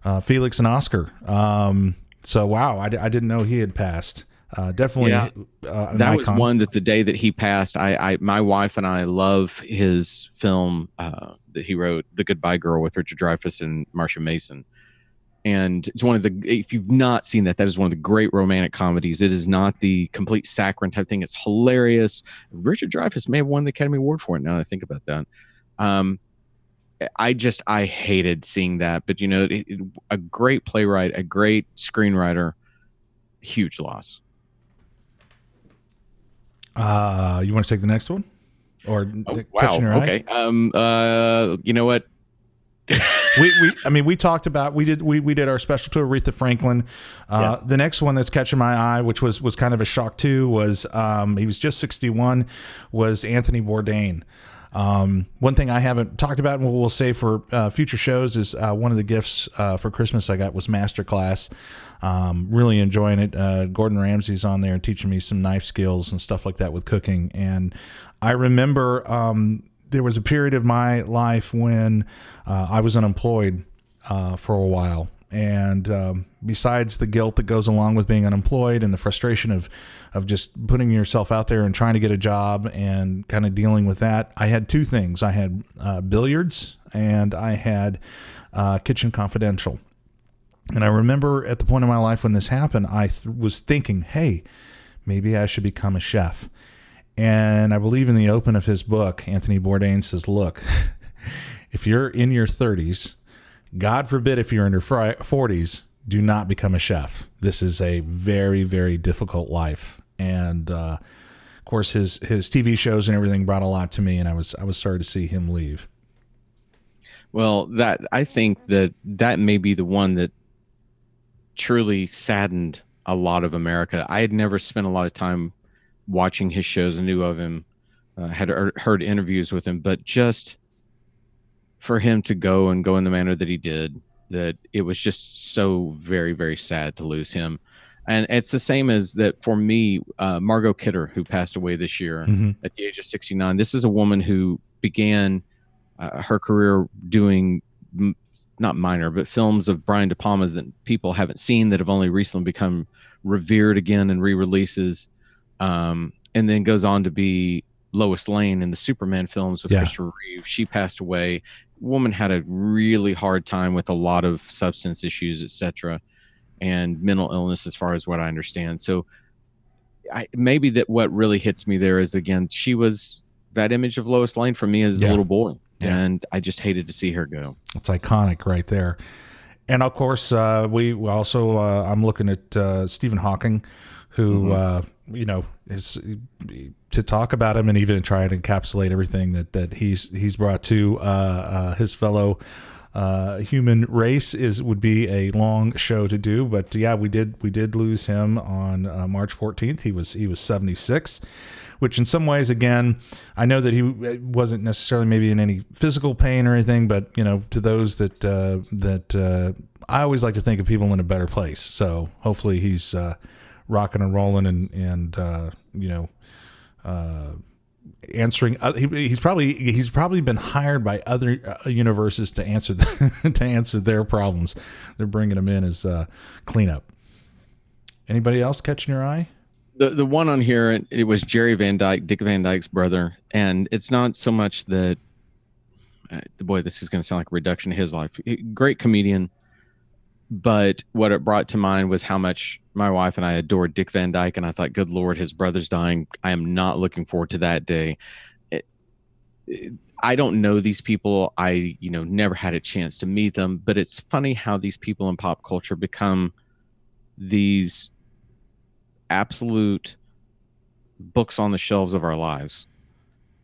uh, Felix and Oscar. Um, so wow, I, I didn't know he had passed. Uh, definitely, Yeah. uh, that was one that the day that he passed, I, I my wife and I love his film uh, that he wrote, The Goodbye Girl, with Richard Dreyfuss and Marsha Mason. And it's one of the if you've not seen that, that is one of the great romantic comedies. It is not the complete saccharine type thing. It's hilarious. Richard Dreyfuss may have won the Academy Award for it. Now that I think about that, um, I just I hated seeing that. But you know, it, it- a great playwright, a great screenwriter, huge loss. Uh, you want to take the next one, or Oh, wow. catching your eye? Okay. Um. Uh. You know what? we, we I mean we talked about we did we, we did our special to Aretha Franklin. Uh, Yes. The next one that's catching my eye, which was was kind of a shock too, was um, he was just sixty one, was Anthony Bourdain. Um, one thing I haven't talked about, and we'll, say for uh, future shows, is uh, one of the gifts uh, for Christmas I got was Masterclass. Um, really enjoying it. Uh, Gordon Ramsay's on there teaching me some knife skills and stuff like that with cooking. And I remember um, there was a period of my life when uh, I was unemployed uh, for a while. And um, besides the guilt that goes along with being unemployed and the frustration of, of just putting yourself out there and trying to get a job and kind of dealing with that, I had two things. I had uh, billiards and I had uh, Kitchen Confidential. And I remember at the point in my life when this happened, I th- was thinking, hey, maybe I should become a chef. And I believe in the open of his book, Anthony Bourdain says, look, if you're in your 30s, God forbid if you're in your 40s, do not become a chef. This is a very, very difficult life. And uh, of course, his his TV shows and everything brought a lot to me, and I was I was sorry to see him leave. Well, that I think that that may be the one that truly saddened a lot of America. I had never spent a lot of time watching his shows I knew of him, uh, had heard- heard interviews with him, but just for him to go and go in the manner that he did, that it was just so very, very sad to lose him. And it's the same as that for me, uh, Margot Kidder, who passed away this year Mhm. at the age of 69. This is a woman who began uh, her career doing m- not minor, but films of Brian De Palma's that people haven't seen that have only recently become revered again and re-releases. Um, and then goes on to be Lois Lane in the Superman films with Yeah. Christopher Reeve. She passed away. Woman had a really hard time with a lot of substance issues, etc., and mental illness, as far as what I understand. So, I maybe that what really hits me there is again she was that image of Lois Lane for me as Yeah. a little boy, Yeah. and I just hated to see her go. It's iconic right there. And of course, uh, we we also uh, I'm looking at uh, Stephen Hawking, who uh, you know is to talk about him and even try and encapsulate everything that that he's he's brought to uh, uh, his fellow uh, human race is would be a long show to do. But yeah, we did we did lose him on uh, March 14th. He was he was 76 which in some ways again i know that he wasn't necessarily maybe in any physical pain or anything but you know to those that uh, that uh, i always like to think of people in a better place so hopefully he's uh, rocking and rolling and and uh, you know uh, answering uh, he, he's probably he's probably been hired by other uh, universes to answer the, to answer their problems they're bringing him in as uh, cleanup anybody else catching your eye the the one on here it- was Jerry Van Dyke, Dick Van Dyke's brother, and it's not so much that uh, the boy. This is going to sound like a reduction of his life. Great comedian, but what it brought to mind was how much my wife and I adored Dick Van Dyke, and I thought, good lord, his brother's dying. I am not looking forward to that day. It- it- I don't know these people. I you know never had a chance to meet them, but it's funny how these people in pop culture become these absolute books on the shelves of our lives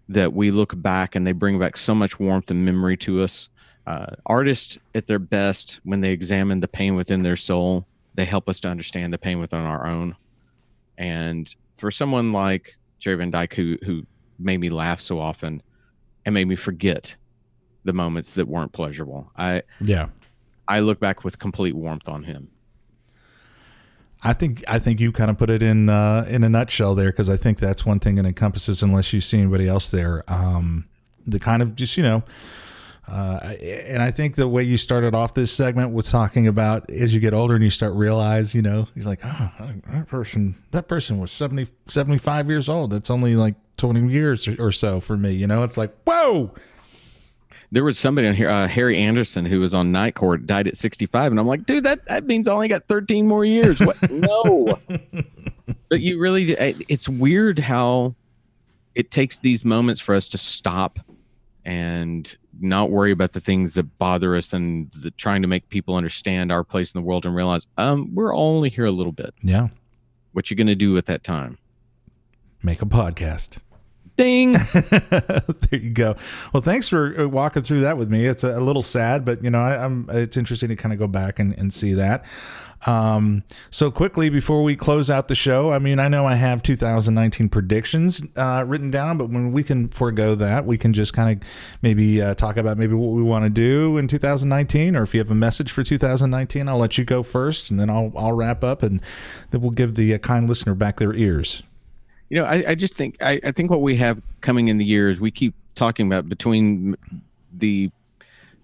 that we look back and they bring back so much warmth and memory to us. Uh, artists at their best, when they examine the pain within their soul, they help us to understand the pain within our own. And for someone like Jerry Van Dyke, who who made me laugh so often and made me forget the moments that weren't pleasurable, I yeah I look back with complete warmth on him. I think I think you kind of put it in uh, in a nutshell there because I think that's one thing it encompasses unless you see anybody else there. Um, the kind of just you know, uh, and I think the way you started off this segment was talking about as you get older and you start realize you know he's like oh that person that person was 70, 75 years old. That's only like twenty years or, or so for me. You know, it's like whoa. There was somebody on here, uh, Harry Anderson, who was on Night Court, died at 65, and I'm like, dude, that that means I only got 13 more years. What? no. But you really, it's weird how it takes these moments for us to stop and not worry about the things that bother us and the, trying to make people understand our place in the world and realize, um, we're only here a little bit. Yeah, What you gonna do at that time? make a podcast. Ding. there you go. Well, thanks for uh, walking through that with me. It's a, little sad, but you know, I, I'm. It's interesting to kind of go back and, and see that. Um, so quickly before we close out the show, I mean, I know I have 2019 predictions uh, written down, but when we can forego that, we can just kind of maybe uh, talk about maybe what we want to do in 2019, or if you have a message for 2019, I'll let you go first, and then I'll I'll wrap up, and then we'll give the uh, kind listener back their ears. You know, I, I just think I, I think what we have coming in the years, we keep talking about between the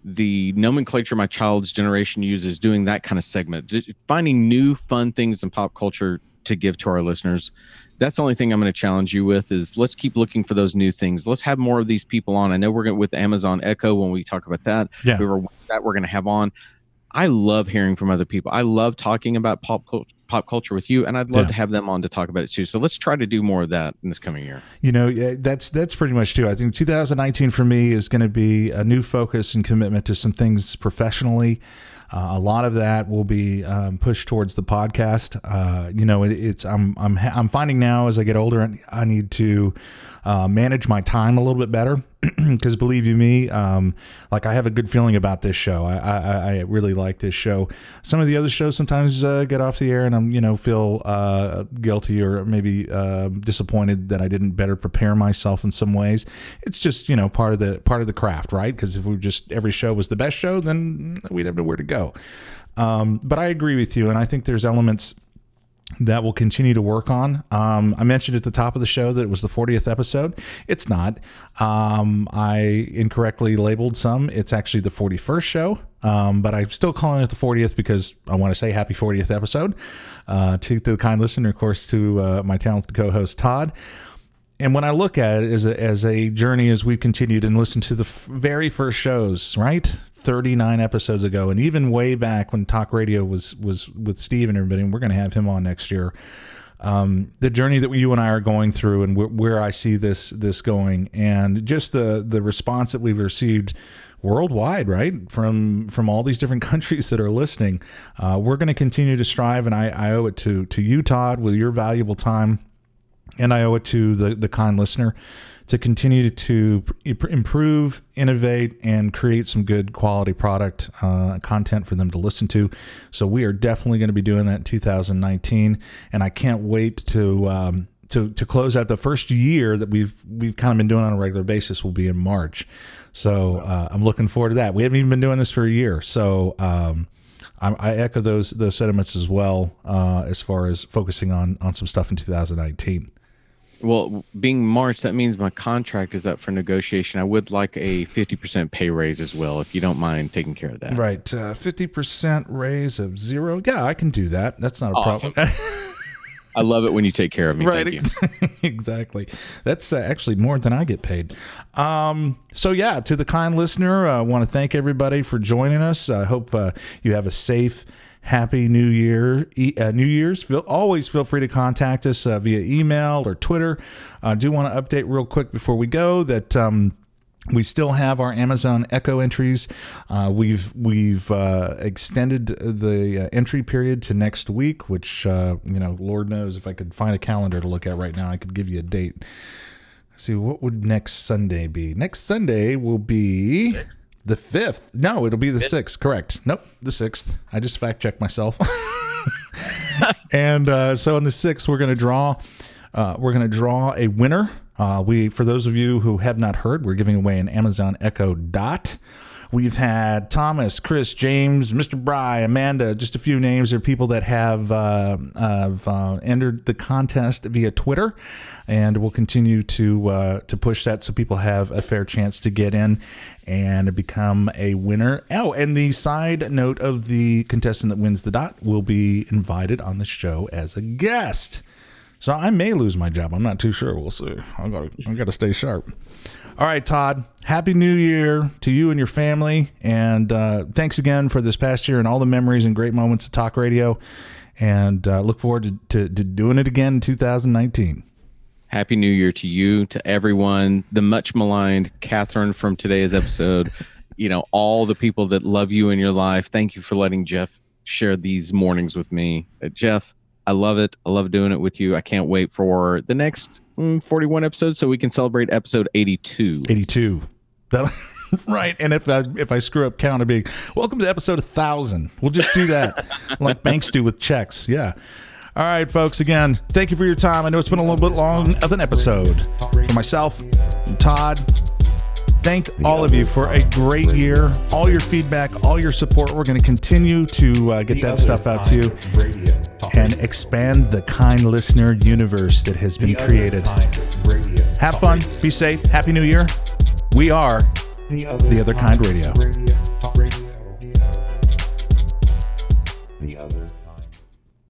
the nomenclature my child's generation uses, doing that kind of segment, finding new fun things in pop culture to give to our listeners. That's the only thing I'm going to challenge you with is let's keep looking for those new things. Let's have more of these people on. I know we're going to with Amazon Echo when we talk about that. Yeah. We were that we're going to have on. I love hearing from other people. I love talking about pop culture pop culture with you and I'd love Yeah. to have them on to talk about it too. So let's try to do more of that in this coming year. You know, yeah, that's that's pretty much too. I think 2019 for me is going to be a new focus and commitment to some things professionally. Uh, a lot of that will be um, pushed towards the podcast. Uh, you know, it, it's I'm I'm I'm finding now as I get older, I need to uh, manage my time a little bit better. Because believe you me, um, like I have a good feeling about this show. I, I I really like this show. Some of the other shows sometimes uh, get off the air, and I'm you know feel uh, guilty or maybe uh, disappointed that I didn't better prepare myself in some ways. It's just you know part of the part of the craft, right? Because if we just every show was the best show, then we'd have nowhere to go. Um, but I agree with you, and I think there's elements that we'll continue to work on. Um, I mentioned at the top of the show that it was the 40th episode. It's not. Um, I incorrectly labeled some. It's actually the 41st show, um, but I'm still calling it the 40th because I want to say happy 40th episode uh, to, to the kind listener, of course, to uh, my talented co host, Todd and when I look at it as a, as a journey as we've continued and listened to the f- very first shows, right? 39 episodes ago, and even way back when talk radio was was with Steve and everybody, and we're going to have him on next year. Um, the journey that you and I are going through, and wh- where I see this this going, and just the the response that we've received worldwide, right? From from all these different countries that are listening, uh, we're going to continue to strive, and I, I owe it to to you, Todd, with your valuable time and I owe it to the the kind listener to continue to improve, innovate, and create some good quality product uh, content for them to listen to. So we are definitely going to be doing that in 2019, and I can't wait to. Um, to, to close out the first year that we've we've kind of been doing on a regular basis will be in March, so uh, I'm looking forward to that. We haven't even been doing this for a year, so um, I, I echo those those sentiments as well uh, as far as focusing on on some stuff in 2019. Well, being March, that means my contract is up for negotiation. I would like a 50% pay raise as well, if you don't mind taking care of that. Right. Uh, 50% raise of zero. Yeah, I can do that. That's not a Awesome. problem. I love it when you take care of me. right. Thank you. ex- exactly. That's uh, actually more than I get paid. Um, so, yeah, to the kind listener, I want to thank everybody for joining us. I hope uh, you have a safe, happy new year uh, new year's feel, always feel free to contact us uh, via email or twitter i do want to update real quick before we go that um, we still have our Amazon Echo entries. Uh, we've we've uh, extended the uh, entry period to next week, which uh, you know, Lord knows if I could find a calendar to look at right now, I could give you a date. see what would next Sunday be? Next Sunday will be the fifth. No, it'll be the sixth. Correct. Nope, the sixth. I just fact checked myself. and uh, so on the sixth, we're going to draw. Uh, we're going to draw a winner. Uh, we, for those of you who have not heard, we're giving away an Amazon Echo Dot. We've had Thomas, Chris, James, Mr. Bry, Amanda, just a few names of people that have uh, have uh, entered the contest via Twitter, and we'll continue to uh, to push that so people have a fair chance to get in and become a winner. Oh, and the side note of the contestant that wins the dot will be invited on the show as a guest. So I may lose my job. I'm not too sure. We'll see. I got I got to stay sharp. All right, Todd. Happy New Year to you and your family, and uh, thanks again for this past year and all the memories and great moments of Talk Radio. And uh, look forward to, to, to doing it again in 2019. Happy New Year to you, to everyone, the much maligned Catherine from today's episode, you know, all the people that love you in your life. Thank you for letting Jeff share these mornings with me. Uh, Jeff, I love it. I love doing it with you. I can't wait for the next mm, 41 episodes so we can celebrate episode 82. 82. That, right. And if I if I screw up count, it'd be welcome to episode 1000. We'll just do that like banks do with checks. Yeah. All right, folks. Again, thank you for your time. I know it's been a little bit long of an episode. For myself, and Todd, thank all of you for a great year. All your feedback, all your support. We're going to continue to uh, get that stuff out to you and expand the kind listener universe that has been created. Have fun. Be safe. Happy New Year. We are The other, Kind. Radio. The other